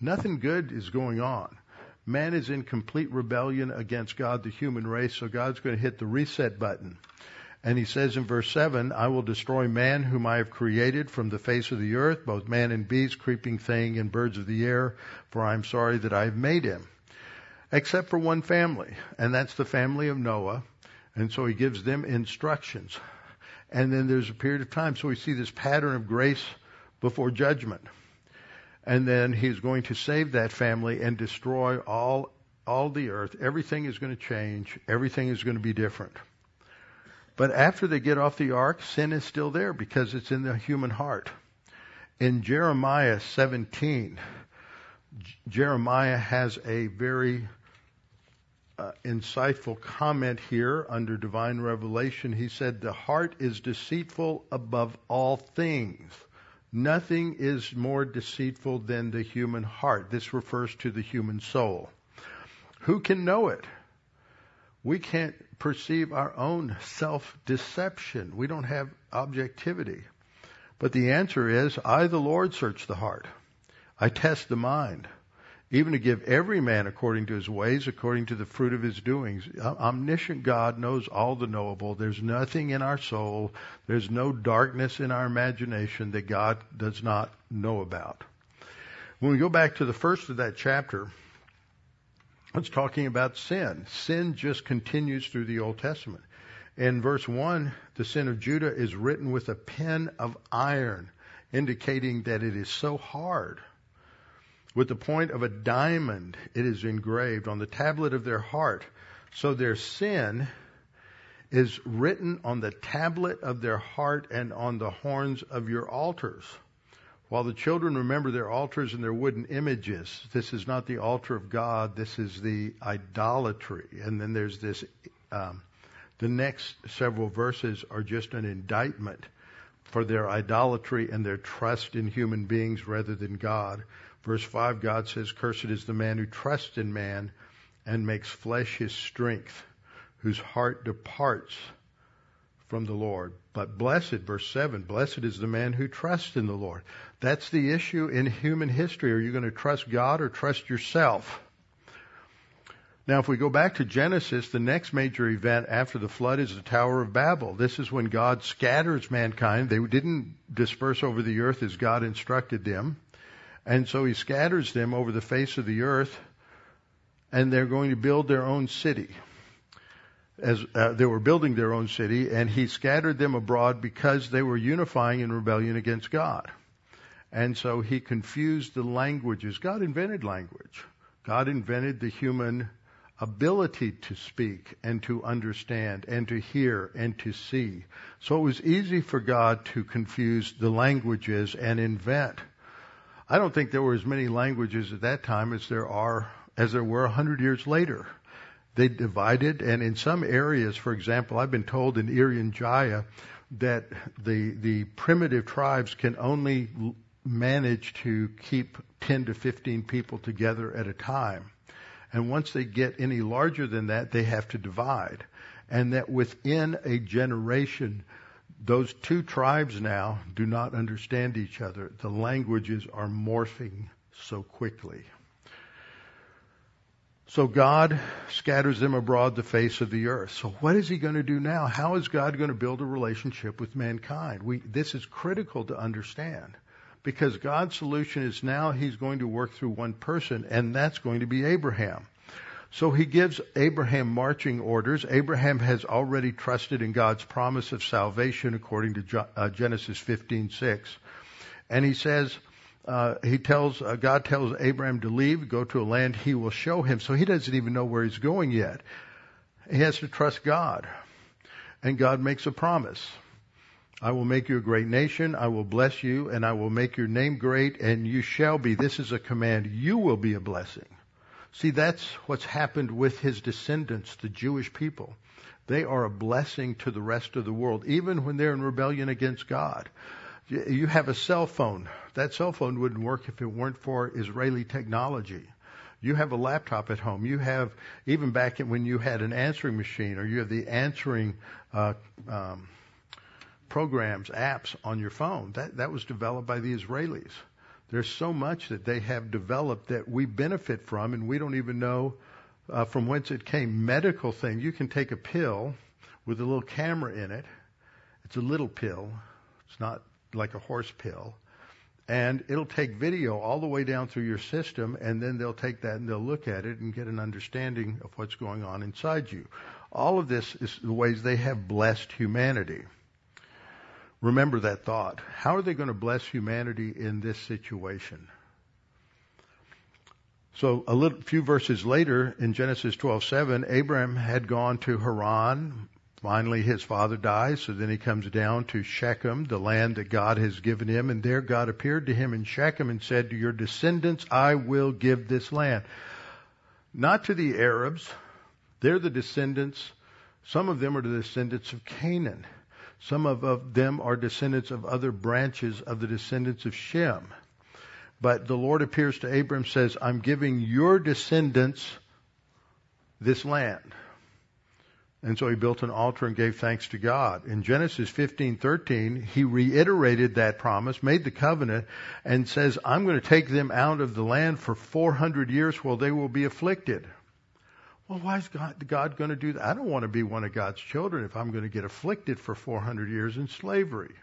Nothing good is going on. Man is in complete rebellion against God, the human race, so God's going to hit the reset button. And he says in verse 7, I will destroy man whom I have created from the face of the earth, both man and beast, creeping thing, and birds of the air, for I am sorry that I have made him. Except for one family, and that's the family of Noah. And so he gives them instructions and then there's a period of time. So we see this pattern of grace before judgment. And then he's going to save that family and destroy all all the earth. Everything is going to change. Everything is going to be different. But after they get off the ark, sin is still there because it's in the human heart. In Jeremiah 17, Jeremiah has a very uh, insightful comment here under divine revelation. He said, The heart is deceitful above all things. Nothing is more deceitful than the human heart. This refers to the human soul. Who can know it? We can't perceive our own self deception. We don't have objectivity. But the answer is, I, the Lord, search the heart. I test the mind even to give every man according to his ways, according to the fruit of his doings. Omniscient God knows all the knowable. There's nothing in our soul, there's no darkness in our imagination that God does not know about. When we go back to the first of that chapter, it's talking about sin. Sin just continues through the Old Testament. In verse 1, the sin of Judah is written with a pen of iron, indicating that it is so hard with the point of a diamond, it is engraved on the tablet of their heart. So their sin is written on the tablet of their heart and on the horns of your altars. While the children remember their altars and their wooden images, this is not the altar of God, this is the idolatry. And then there's this, um, the next several verses are just an indictment for their idolatry and their trust in human beings rather than God. Verse 5, God says, Cursed is the man who trusts in man and makes flesh his strength, whose heart departs from the Lord. But blessed, verse 7, blessed is the man who trusts in the Lord. That's the issue in human history. Are you going to trust God or trust yourself? Now, if we go back to Genesis, the next major event after the flood is the Tower of Babel. This is when God scatters mankind. They didn't disperse over the earth as God instructed them. And so he scatters them over the face of the earth, and they're going to build their own city. As uh, they were building their own city, and he scattered them abroad because they were unifying in rebellion against God. And so he confused the languages. God invented language. God invented the human ability to speak and to understand and to hear and to see. So it was easy for God to confuse the languages and invent. I don't think there were as many languages at that time as there are as there were a hundred years later. They divided, and in some areas, for example, I've been told in Irian Jaya that the the primitive tribes can only manage to keep 10 to 15 people together at a time and once they get any larger than that, they have to divide. And that within a generation, those two tribes now do not understand each other. The languages are morphing so quickly. So God scatters them abroad the face of the earth. So what is he going to do now? How is God going to build a relationship with mankind? We, this is critical to understand because God's solution is now he's going to work through one person, and that's going to be Abraham. So he gives Abraham marching orders. Abraham has already trusted in God's promise of salvation according to uh, Genesis 15:6. And he says, uh, he tells, uh, God tells Abraham to leave, go to a land he will show him. So he doesn't even know where he's going yet. He has to trust God. And God makes a promise. I will make you a great nation. I will bless you and I will make your name great and you shall be. This is a command. You will be a blessing. See, that's what's happened with his descendants, the Jewish people. They are a blessing to the rest of the world, even when they're in rebellion against God. You have a cell phone. That cell phone wouldn't work if it weren't for Israeli technology. You have a laptop at home. You have, even back when you had an answering machine or you have the answering uh, um, programs, apps on your phone. That that was developed by the Israelis. There's so much that they have developed that we benefit from, and we don't even know uh, from whence it came. Medical thing. You can take a pill with a little camera in it. It's a little pill. It's not like a horse pill. And it'll take video all the way down through your system, and then they'll take that and they'll look at it and get an understanding of what's going on inside you. All of this is the ways they have blessed humanity. Remember that thought. How are they going to bless humanity in this situation? So a little, few verses later in Genesis 12:7, Abraham had gone to Haran. Finally, his father dies, so then he comes down to Shechem, the land that God has given him, and there God appeared to him in Shechem and said, "To your descendants I will give this land." Not to the Arabs; they're the descendants. Some of them are the descendants of Canaan. Some of, of them are descendants of other branches of the descendants of Shem. But the Lord appears to Abram says, I'm giving your descendants this land. And so he built an altar and gave thanks to God. In Genesis 15:13, he reiterated that promise, made the covenant, and says, "I'm going to take them out of the land for 400 years while they will be afflicted." Well, why is God, God going to do that? I don't want to be one of God's children if I'm going to get afflicted for 400 years in slavery.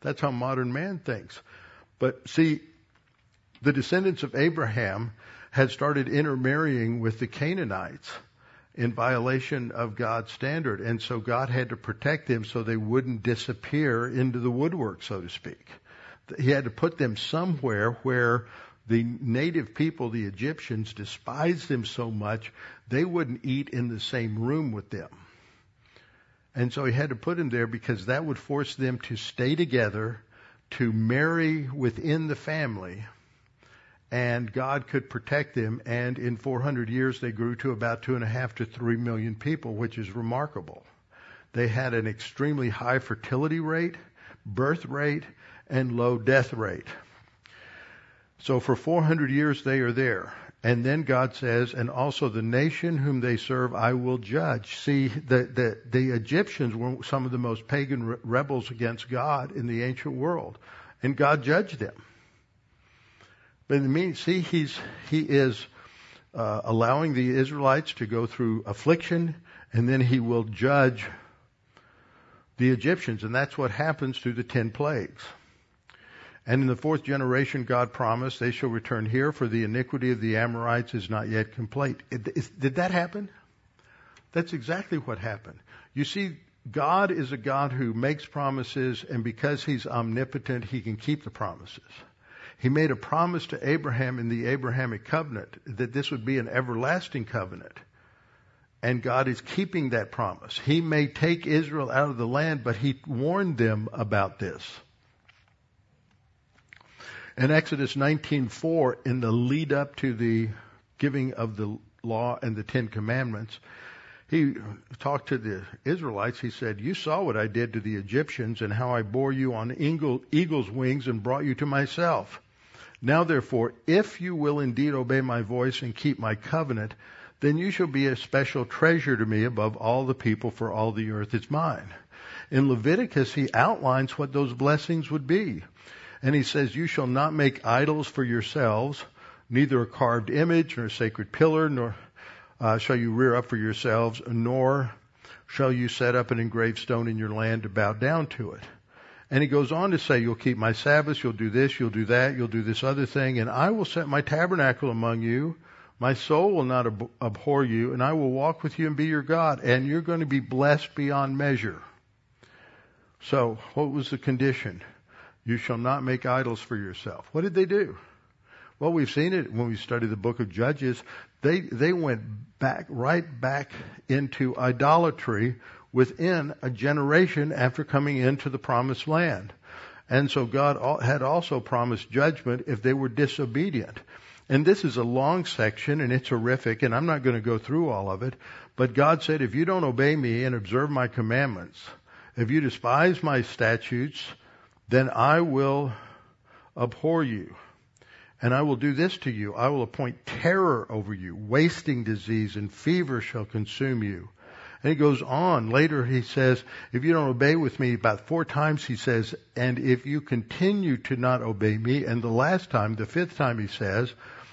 That's how modern man thinks. But see, the descendants of Abraham had started intermarrying with the Canaanites in violation of God's standard. And so God had to protect them so they wouldn't disappear into the woodwork, so to speak. He had to put them somewhere where the native people, the Egyptians, despised them so much they wouldn't eat in the same room with them. And so he had to put them there because that would force them to stay together, to marry within the family, and God could protect them. And in 400 years, they grew to about two and a half to three million people, which is remarkable. They had an extremely high fertility rate, birth rate, and low death rate. So for 400 years they are there. And then God says, and also the nation whom they serve I will judge. See, the, the, the Egyptians were some of the most pagan re- rebels against God in the ancient world. And God judged them. But in the mean, see, he's, he is uh, allowing the Israelites to go through affliction, and then he will judge the Egyptians. And that's what happens through the ten plagues. And in the fourth generation, God promised they shall return here, for the iniquity of the Amorites is not yet complete. did that happen? That's exactly what happened. You see, God is a God who makes promises, and because He's omnipotent, He can keep the promises. He made a promise to Abraham in the Abrahamic covenant that this would be an everlasting covenant. And God is keeping that promise. He may take Israel out of the land, but He warned them about this. In Exodus 19:4, in the lead up to the giving of the law and the Ten Commandments, he talked to the Israelites. He said, You saw what I did to the Egyptians and how I bore you on eagle's wings and brought you to myself. Now therefore, if you will indeed obey my voice and keep my covenant, then you shall be a special treasure to me above all the people, for all the earth is mine. In Leviticus, he outlines what those blessings would be. And he says, You shall not make idols for yourselves, neither a carved image, nor a sacred pillar, nor uh, shall you rear up for yourselves, nor shall you set up an engraved stone in your land to bow down to it. And he goes on to say, You'll keep my Sabbaths, you'll do this, you'll do that, you'll do this other thing, and I will set my tabernacle among you. My soul will not ab- abhor you, and I will walk with you and be your God, and you're going to be blessed beyond measure. So, what was the condition? You shall not make idols for yourself. What did they do? Well, we've seen it when we study the book of Judges. They, they went back, right back into idolatry within a generation after coming into the promised land. And so God had also promised judgment if they were disobedient. And this is a long section and it's horrific and I'm not going to go through all of it. But God said, if you don't obey me and observe my commandments, if you despise my statutes, then I will abhor you. And I will do this to you. I will appoint terror over you. Wasting disease and fever shall consume you. And he goes on. Later he says, if you don't obey with me, about four times he says, and if you continue to not obey me, and the last time, the fifth time he says,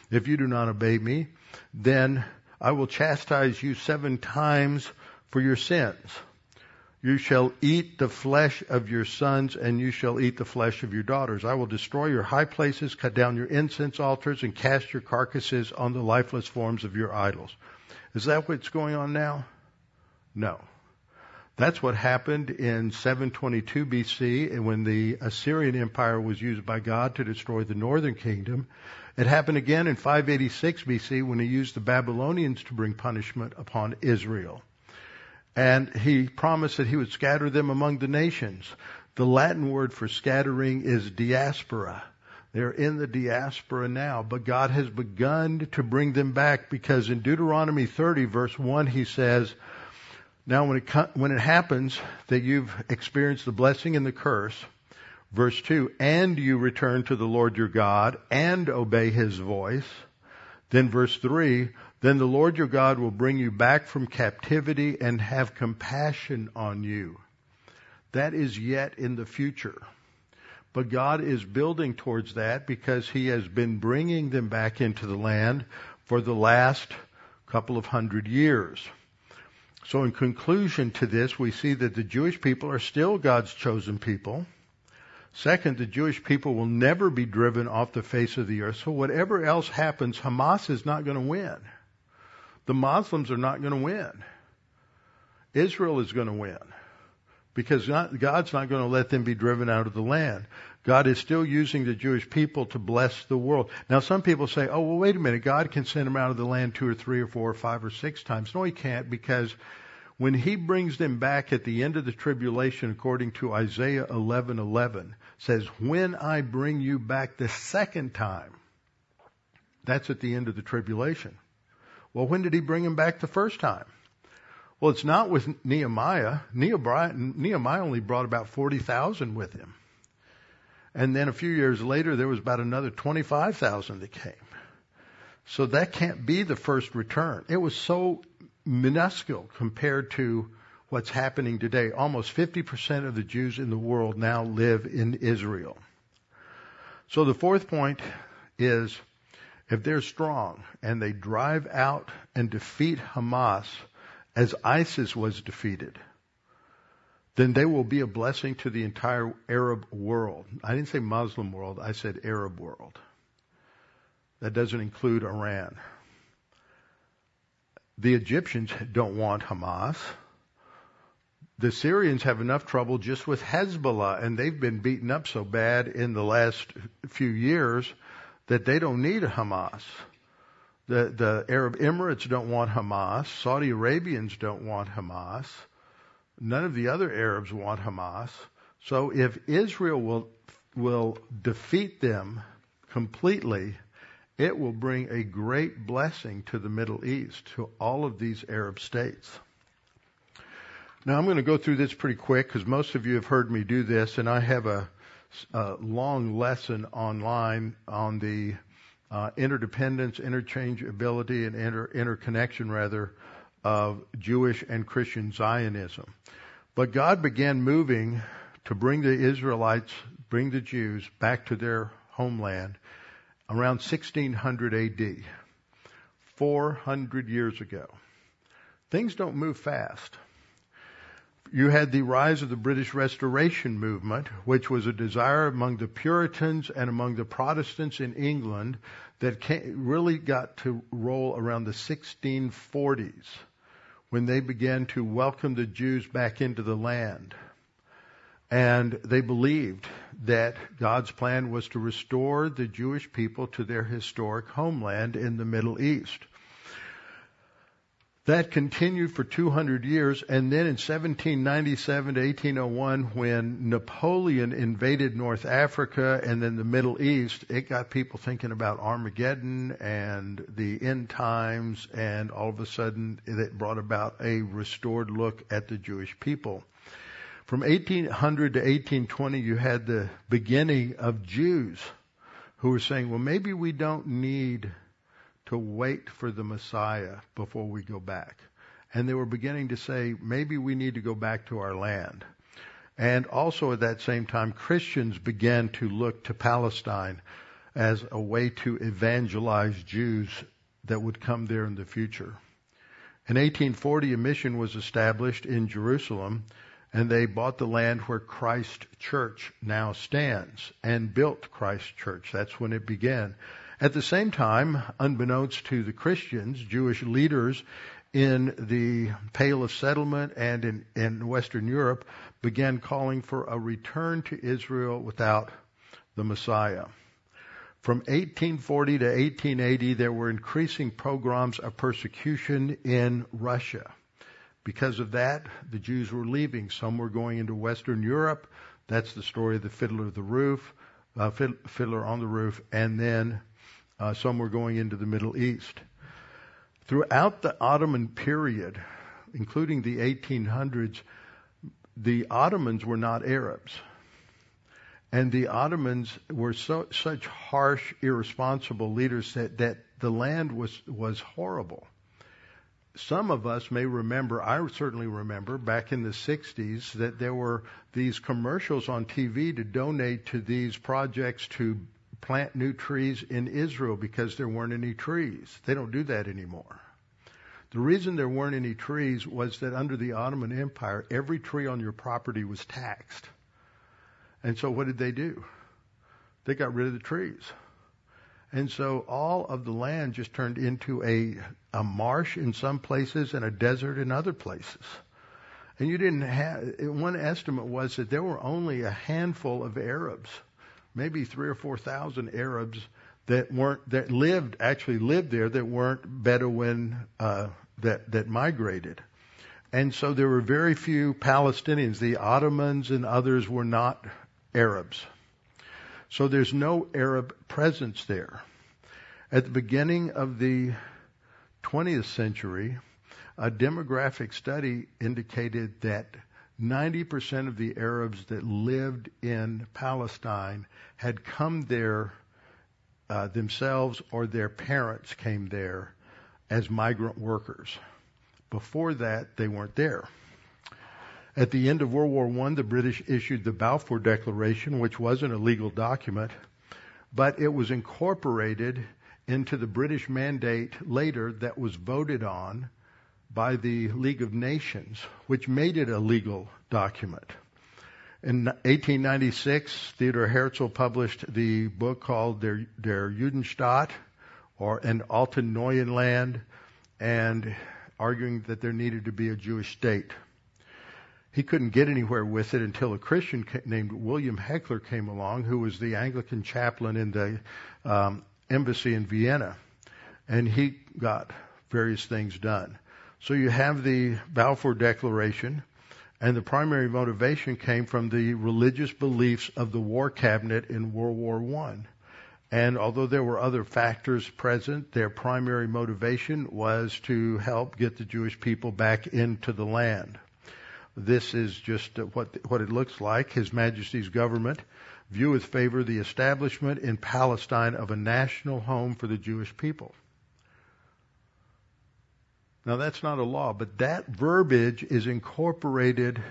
if you do not obey me, then I will chastise you seven times for your sins. You shall eat the flesh of your sons, and you shall eat the flesh of your daughters. I will destroy your high places, cut down your incense altars, and cast your carcasses on the lifeless forms of your idols. Is that what's going on now? No. That's what happened in 722 BC when the Assyrian Empire was used by God to destroy the northern kingdom. It happened again in 586 BC when he used the Babylonians to bring punishment upon Israel and he promised that he would scatter them among the nations. The Latin word for scattering is diaspora. They're in the diaspora now, but God has begun to bring them back because in Deuteronomy 30 verse 1 he says, now when it, when it happens that you've experienced the blessing and the curse, verse 2, and you return to the Lord your God and obey his voice, then verse 3, then the Lord your God will bring you back from captivity and have compassion on you. That is yet in the future. But God is building towards that because He has been bringing them back into the land for the last couple of hundred years. So in conclusion to this, we see that the Jewish people are still God's chosen people. Second, the Jewish people will never be driven off the face of the earth. So whatever else happens, Hamas is not going to win. The Muslims are not going to win. Israel is going to win because God's not going to let them be driven out of the land. God is still using the Jewish people to bless the world. Now, some people say, oh, well, wait a minute. God can send them out of the land two or three or four or five or six times. No, he can't because when he brings them back at the end of the tribulation, according to Isaiah 11:11, says, "When I bring you back the second time," that's at the end of the tribulation. Well, when did he bring him back the first time? Well, it's not with Nehemiah. Nehemiah only brought about 40,000 with him. And then a few years later, there was about another 25,000 that came. So that can't be the first return. It was so minuscule compared to what's happening today. Almost 50% of the Jews in the world now live in Israel. So the fourth point is if they're strong and they drive out and defeat Hamas as ISIS was defeated, then they will be a blessing to the entire Arab world. I didn't say Muslim world, I said Arab world. That doesn't include Iran. The Egyptians don't want Hamas. The Syrians have enough trouble just with Hezbollah, and they've been beaten up so bad in the last few years that they don't need Hamas. The, the Arab Emirates don't want Hamas. Saudi Arabians don't want Hamas. None of the other Arabs want Hamas. So if Israel will, will defeat them completely, it will bring a great blessing to the Middle East, to all of these Arab states. Now I'm going to go through this pretty quick because most of you have heard me do this, and I have a, a long lesson online on the uh, interdependence, interchangeability, and inter- interconnection, rather, of Jewish and Christian Zionism. But God began moving to bring the Israelites, bring the Jews back to their homeland around 1600 AD, 400 years ago. Things don't move fast. You had the rise of the British Restoration movement, which was a desire among the Puritans and among the Protestants in England that came, really got to roll around the 1640s when they began to welcome the Jews back into the land. And they believed that God's plan was to restore the Jewish people to their historic homeland in the Middle East. That continued for 200 years, and then in 1797 to 1801, when Napoleon invaded North Africa and then the Middle East, it got people thinking about Armageddon and the end times, and all of a sudden it brought about a restored look at the Jewish people. From 1800 to 1820, you had the beginning of Jews who were saying, well, maybe we don't need to wait for the Messiah before we go back. And they were beginning to say, maybe we need to go back to our land. And also at that same time, Christians began to look to Palestine as a way to evangelize Jews that would come there in the future. In 1840, a mission was established in Jerusalem, and they bought the land where Christ Church now stands and built Christ Church. That's when it began. At the same time, unbeknownst to the Christians, Jewish leaders in the Pale of Settlement and in, in Western Europe began calling for a return to Israel without the Messiah. From 1840 to 1880, there were increasing programs of persecution in Russia. Because of that, the Jews were leaving. Some were going into Western Europe. That's the story of the Fiddler of the Roof, uh, Fiddler on the Roof, and then uh, some were going into the Middle East. Throughout the Ottoman period, including the 1800s, the Ottomans were not Arabs. And the Ottomans were so, such harsh, irresponsible leaders that, that the land was, was horrible. Some of us may remember, I certainly remember, back in the 60s, that there were these commercials on TV to donate to these projects to plant new trees in Israel because there weren't any trees. They don't do that anymore. The reason there weren't any trees was that under the Ottoman Empire, every tree on your property was taxed. And so what did they do? They got rid of the trees. And so all of the land just turned into a, a marsh in some places and a desert in other places. And you didn't have, one estimate was that there were only a handful of Arabs maybe three or four thousand Arabs that weren't that lived actually lived there that weren't Bedouin uh, that that migrated, and so there were very few Palestinians. The Ottomans and others were not Arabs, so there's no Arab presence there. At the beginning of the 20th century, a demographic study indicated that 90% of the Arabs that lived in Palestine had come there uh, themselves or their parents came there as migrant workers. Before that, they weren't there. At the end of World War I, the British issued the Balfour Declaration, which wasn't a legal document, but it was incorporated into the British mandate later that was voted on by the League of Nations, which made it a legal document. In 1896, Theodor Herzl published the book called Der, Der Judenstaat, or An Alten Neuen Land, and arguing that there needed to be a Jewish state. He couldn't get anywhere with it until a Christian named William Hechler came along, who was the Anglican chaplain in the um, embassy in Vienna, and he got various things done. So you have the Balfour Declaration, and the primary motivation came from the religious beliefs of the War Cabinet in World War One. And although there were other factors present, their primary motivation was to help get the Jewish people back into the land. This is just what what it looks like. His Majesty's government view with favor the establishment in Palestine of a national home for the Jewish people. Now that's not a law, but that verbiage is incorporated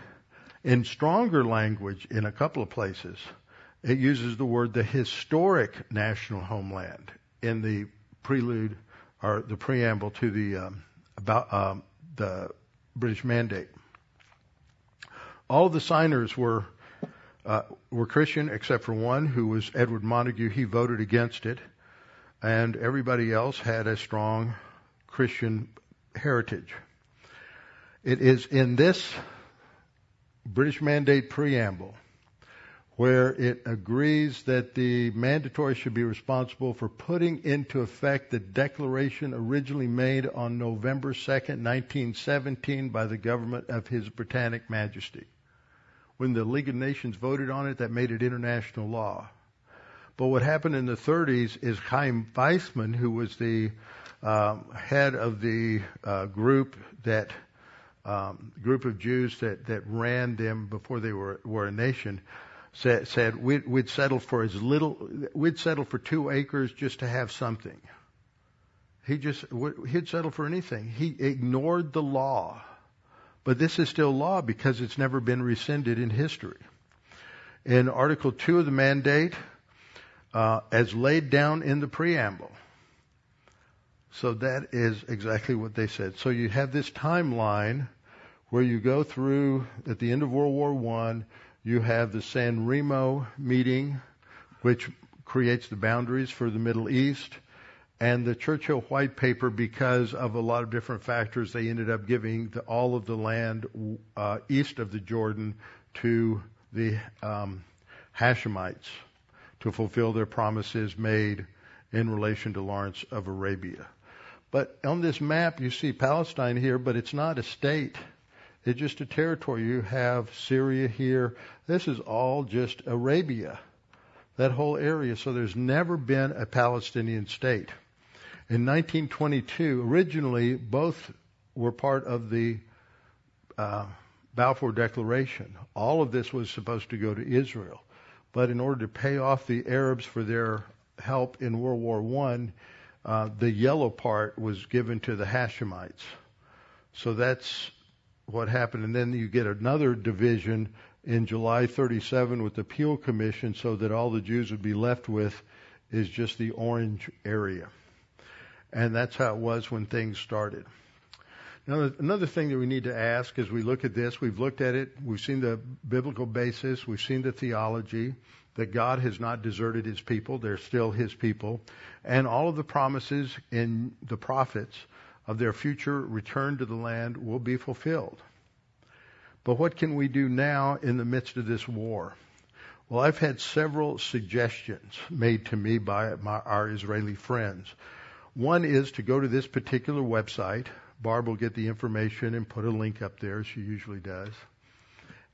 in stronger language in a couple of places. It uses the word the historic national homeland in the prelude or the preamble to the um, about um, the British Mandate. All of the signers were uh, were Christian except for one who was Edward Montagu. He voted against it, and everybody else had a strong Christian heritage. It is in this British Mandate preamble where it agrees that the mandatory should be responsible for putting into effect the declaration originally made on November 2nd, 1917 by the government of His Britannic Majesty. When the League of Nations voted on it, that made it international law. But what happened in the 30s is Chaim Weizmann, who was the um, head of the uh, group that um, group of Jews that, that ran them before they were, were a nation, said, said we'd, we'd settle for as little, we'd settle for two acres just to have something. He just, he'd settle for anything. He ignored the law. But this is still law because it's never been rescinded in history. In Article 2 of the mandate, uh, as laid down in the preamble, so that is exactly what they said. So you have this timeline where you go through at the end of World War One, you have the San Remo meeting, which creates the boundaries for the Middle East, and the Churchill White Paper, because of a lot of different factors, they ended up giving the, all of the land uh, east of the Jordan to the um, Hashemites to fulfill their promises made in relation to Lawrence of Arabia. But on this map, you see Palestine here, but it's not a state. It's just a territory. You have Syria here. This is all just Arabia, that whole area. So there's never been a Palestinian state. In 1922, originally, both were part of the uh, Balfour Declaration. All of this was supposed to go to Israel. But in order to pay off the Arabs for their help in World War One, uh, the yellow part was given to the Hashemites. So that's what happened. And then you get another division in July 37 with the Peel Commission so that all the Jews would be left with is just the orange area. And that's how it was when things started. Now, another thing that we need to ask as we look at this, we've looked at it, we've seen the biblical basis, we've seen the theology, that God has not deserted his people, they're still his people, and all of the promises in the prophets of their future return to the land will be fulfilled. But what can we do now in the midst of this war? Well, I've had several suggestions made to me by my, our Israeli friends. One is to go to this particular website. Barb will get the information and put a link up there, she usually does.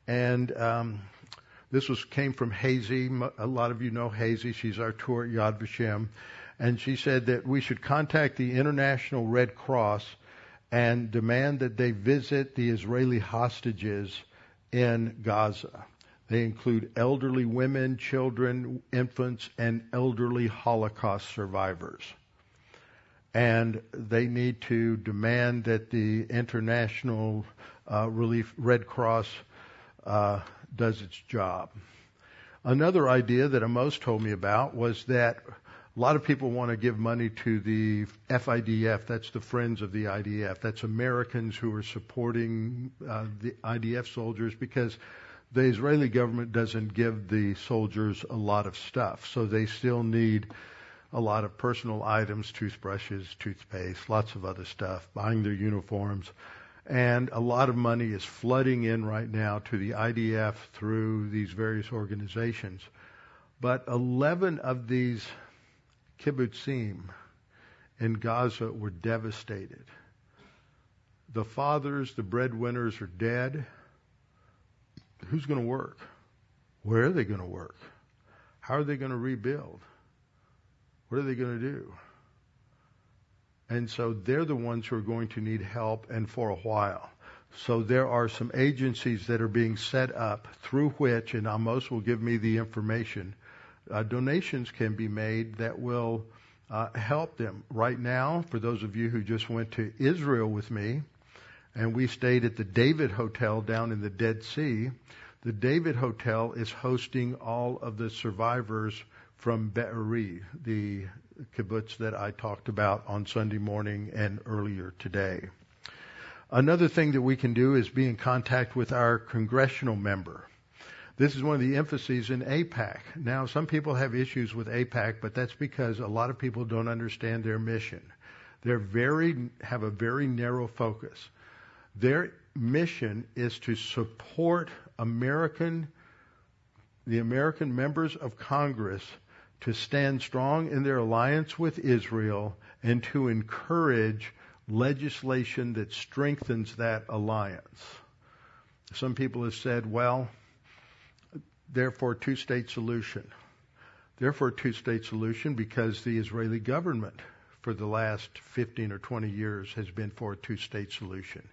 And um, this was came from Hazy. A lot of you know Hazy. She's our tour at Yad Vashem. And she said that we should contact the International Red Cross and demand that they visit the Israeli hostages in Gaza. They include elderly women, children, infants, and elderly Holocaust survivors. And they need to demand that the International uh, Relief Red Cross uh, does its job. Another idea that Amos told me about was that a lot of people want to give money to the FIDF. That's the Friends of the IDF. That's Americans who are supporting uh, the IDF soldiers because the Israeli government doesn't give the soldiers a lot of stuff. So they still need a lot of personal items, toothbrushes, toothpaste, lots of other stuff, buying their uniforms. And a lot of money is flooding in right now to the IDF through these various organizations. But 11 of these kibbutzim in Gaza were devastated. The fathers, the breadwinners are dead. Who's going to work? Where are they going to work? How are they going to rebuild? What are they going to do? And so they're the ones who are going to need help and for a while. So there are some agencies that are being set up through which, and Amos will give me the information, uh, donations can be made that will uh, help them. Right now, for those of you who just went to Israel with me, and we stayed at the David Hotel down in the Dead Sea, the David Hotel is hosting all of the survivors from Be'eri, the kibbutz that I talked about on Sunday morning and earlier today. Another thing that we can do is be in contact with our congressional member. This is one of the emphases in AIPAC. Now, some people have issues with AIPAC, but that's because a lot of people don't understand their mission. They're very, have a very narrow focus. Their mission is to support American, the American members of Congress to stand strong in their alliance with Israel and to encourage legislation that strengthens that alliance. Some people have said, well, therefore, two state solution. Therefore, two state solution because the Israeli government for the last 15 or 20 years has been for a two state solution.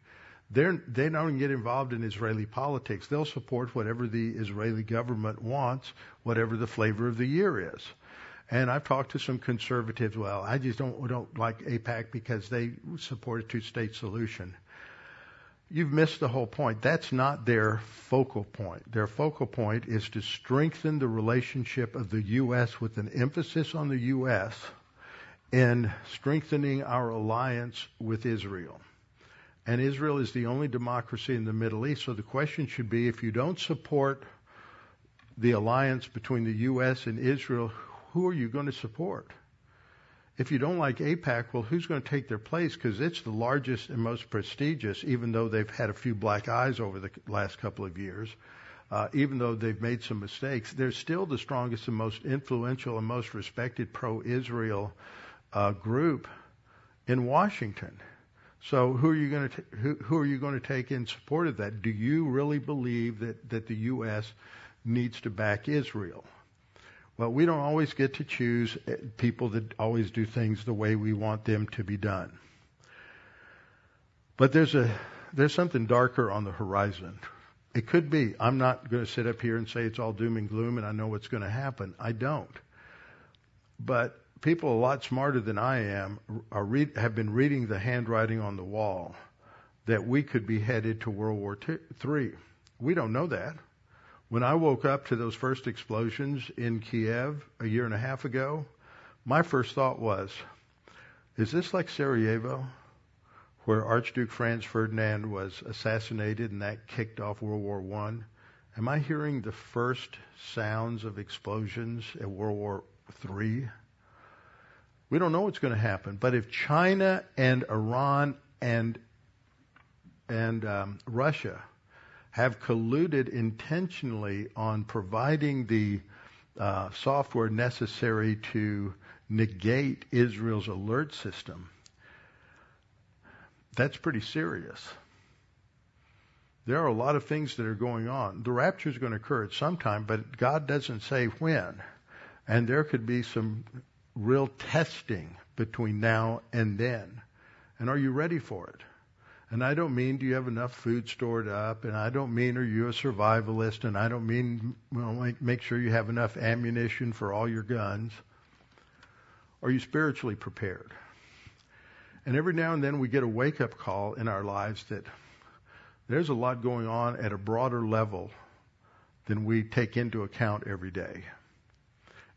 They're, they don't get involved in Israeli politics. They'll support whatever the Israeli government wants, whatever the flavor of the year is. And I've talked to some conservatives. Well, I just don't don't like AIPAC because they support a two-state solution. You've missed the whole point. That's not their focal point. Their focal point is to strengthen the relationship of the U.S. with an emphasis on the U.S. and strengthening our alliance with Israel. And Israel is the only democracy in the Middle East. So the question should be if you don't support the alliance between the U.S. and Israel, who are you going to support? If you don't like AIPAC, well, who's going to take their place? Because it's the largest and most prestigious, even though they've had a few black eyes over the last couple of years. Uh, even though they've made some mistakes, they're still the strongest and most influential and most respected pro-Israel uh, group in Washington. So who are you going to t- who, who are you going to take in support of that? Do you really believe that that the U.S. needs to back Israel? Well, we don't always get to choose eh, people that always do things the way we want them to be done. But there's a there's something darker on the horizon. It could be. I'm not going to sit up here and say it's all doom and gloom and I know what's going to happen. I don't. But people a lot smarter than I am read, have been reading the handwriting on the wall that we could be headed to World War III. We don't know that. When I woke up to those first explosions in Kiev a year and a half ago, my first thought was, is this like Sarajevo, where Archduke Franz Ferdinand was assassinated and that kicked off World War One? Am I hearing the first sounds of explosions at World War Three? We don't know what's going to happen. But if China and Iran and and um, Russia have colluded intentionally on providing the uh, software necessary to negate Israel's alert system, that's pretty serious. There are a lot of things that are going on. The rapture is going to occur at some time, but God doesn't say when. And there could be some real testing between now and then. And are you ready for it? And I don't mean do you have enough food stored up, and I don't mean are you a survivalist, and I don't mean well, make, make sure you have enough ammunition for all your guns. Are you spiritually prepared? And every now and then we get a wake up call in our lives that there's a lot going on at a broader level than we take into account every day.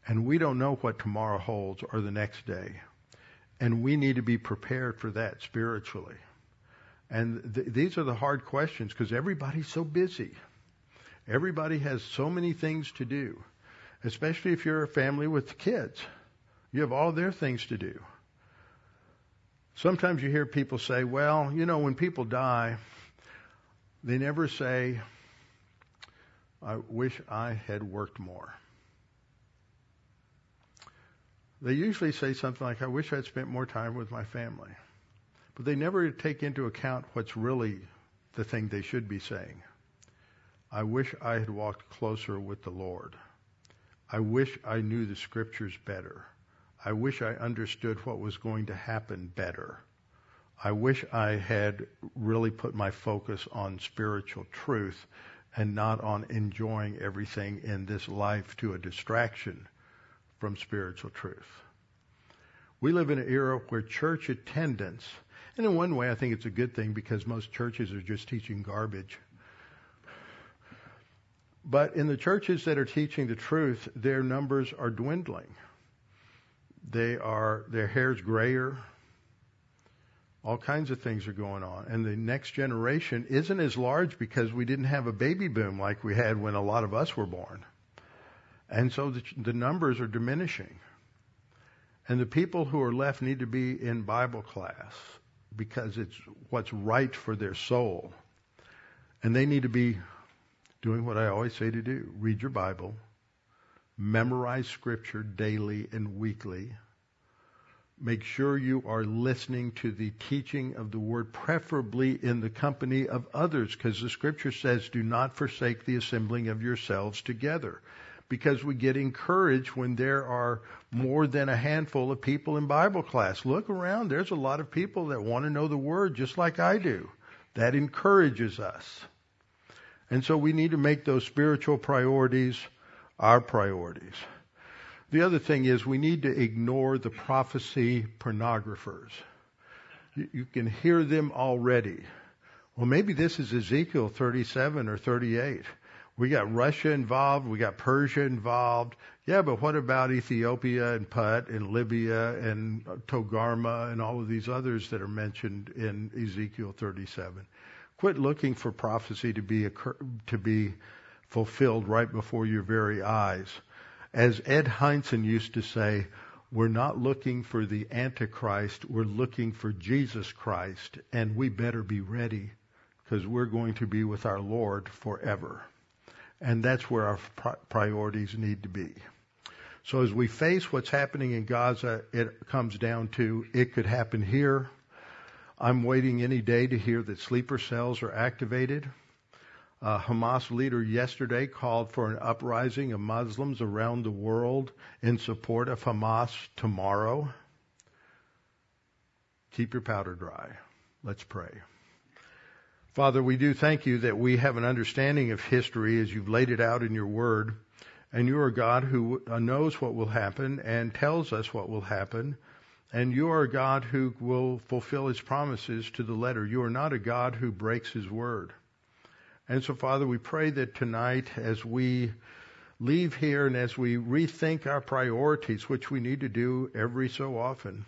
And we don't know what tomorrow holds or the next day. And we need to be prepared for that spiritually. And th- these are the hard questions because everybody's so busy. Everybody has so many things to do, especially if you're a family with kids. You have all their things to do. Sometimes you hear people say, well, you know, when people die, they never say, I wish I had worked more. They usually say something like, I wish I'd spent more time with my family. But they never take into account what's really the thing they should be saying. I wish I had walked closer with the Lord. I wish I knew the scriptures better. I wish I understood what was going to happen better. I wish I had really put my focus on spiritual truth and not on enjoying everything in this life to a distraction from spiritual truth. We live in an era where church attendance, and in one way I think it's a good thing because most churches are just teaching garbage. But in the churches that are teaching the truth, their numbers are dwindling. They are their hair's grayer. All kinds of things are going on. And the next generation isn't as large because we didn't have a baby boom like we had when a lot of us were born. And so the, the numbers are diminishing. And the people who are left need to be in Bible class because it's what's right for their soul. And they need to be doing what I always say to do read your Bible, memorize Scripture daily and weekly. Make sure you are listening to the teaching of the Word, preferably in the company of others, because the Scripture says, do not forsake the assembling of yourselves together because we get encouraged when there are more than a handful of people in Bible class. Look around. There's a lot of people that want to know the Word just like I do. That encourages us. And so we need to make those spiritual priorities our priorities. The other thing is we need to ignore the prophecy pornographers. You, can hear them already. Well, maybe this is Ezekiel 37 or 38. We got Russia involved. We got Persia involved. Yeah, but what about Ethiopia and Put and Libya and Togarmah and all of these others that are mentioned in Ezekiel 37? Quit looking for prophecy to be to be fulfilled right before your very eyes. As Ed Hindson used to say, we're not looking for the Antichrist, we're looking for Jesus Christ, and we better be ready because we're going to be with our Lord forever. And that's where our priorities need to be. So as we face what's happening in Gaza, it comes down to it could happen here. I'm waiting any day to hear that sleeper cells are activated. A Hamas leader yesterday called for an uprising of Muslims around the world in support of Hamas tomorrow. Keep your powder dry. Let's pray. Father, we do thank you that we have an understanding of history as you've laid it out in your word. And you are God who knows what will happen and tells us what will happen. And you are a God who will fulfill his promises to the letter. You are not a God who breaks his word. And so, Father, we pray that tonight as we leave here and as we rethink our priorities, which we need to do every so often,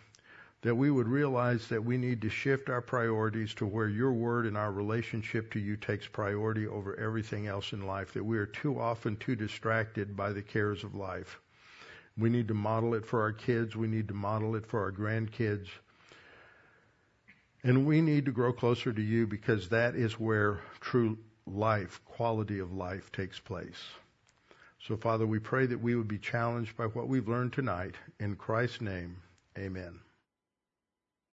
that we would realize that we need to shift our priorities to where your word and our relationship to you takes priority over everything else in life, that we are too often too distracted by the cares of life. We need to model it for our kids. We need to model it for our grandkids. And we need to grow closer to you because that is where true life, quality of life takes place. So, Father, we pray that we would be challenged by what we've learned tonight. In Christ's name, amen.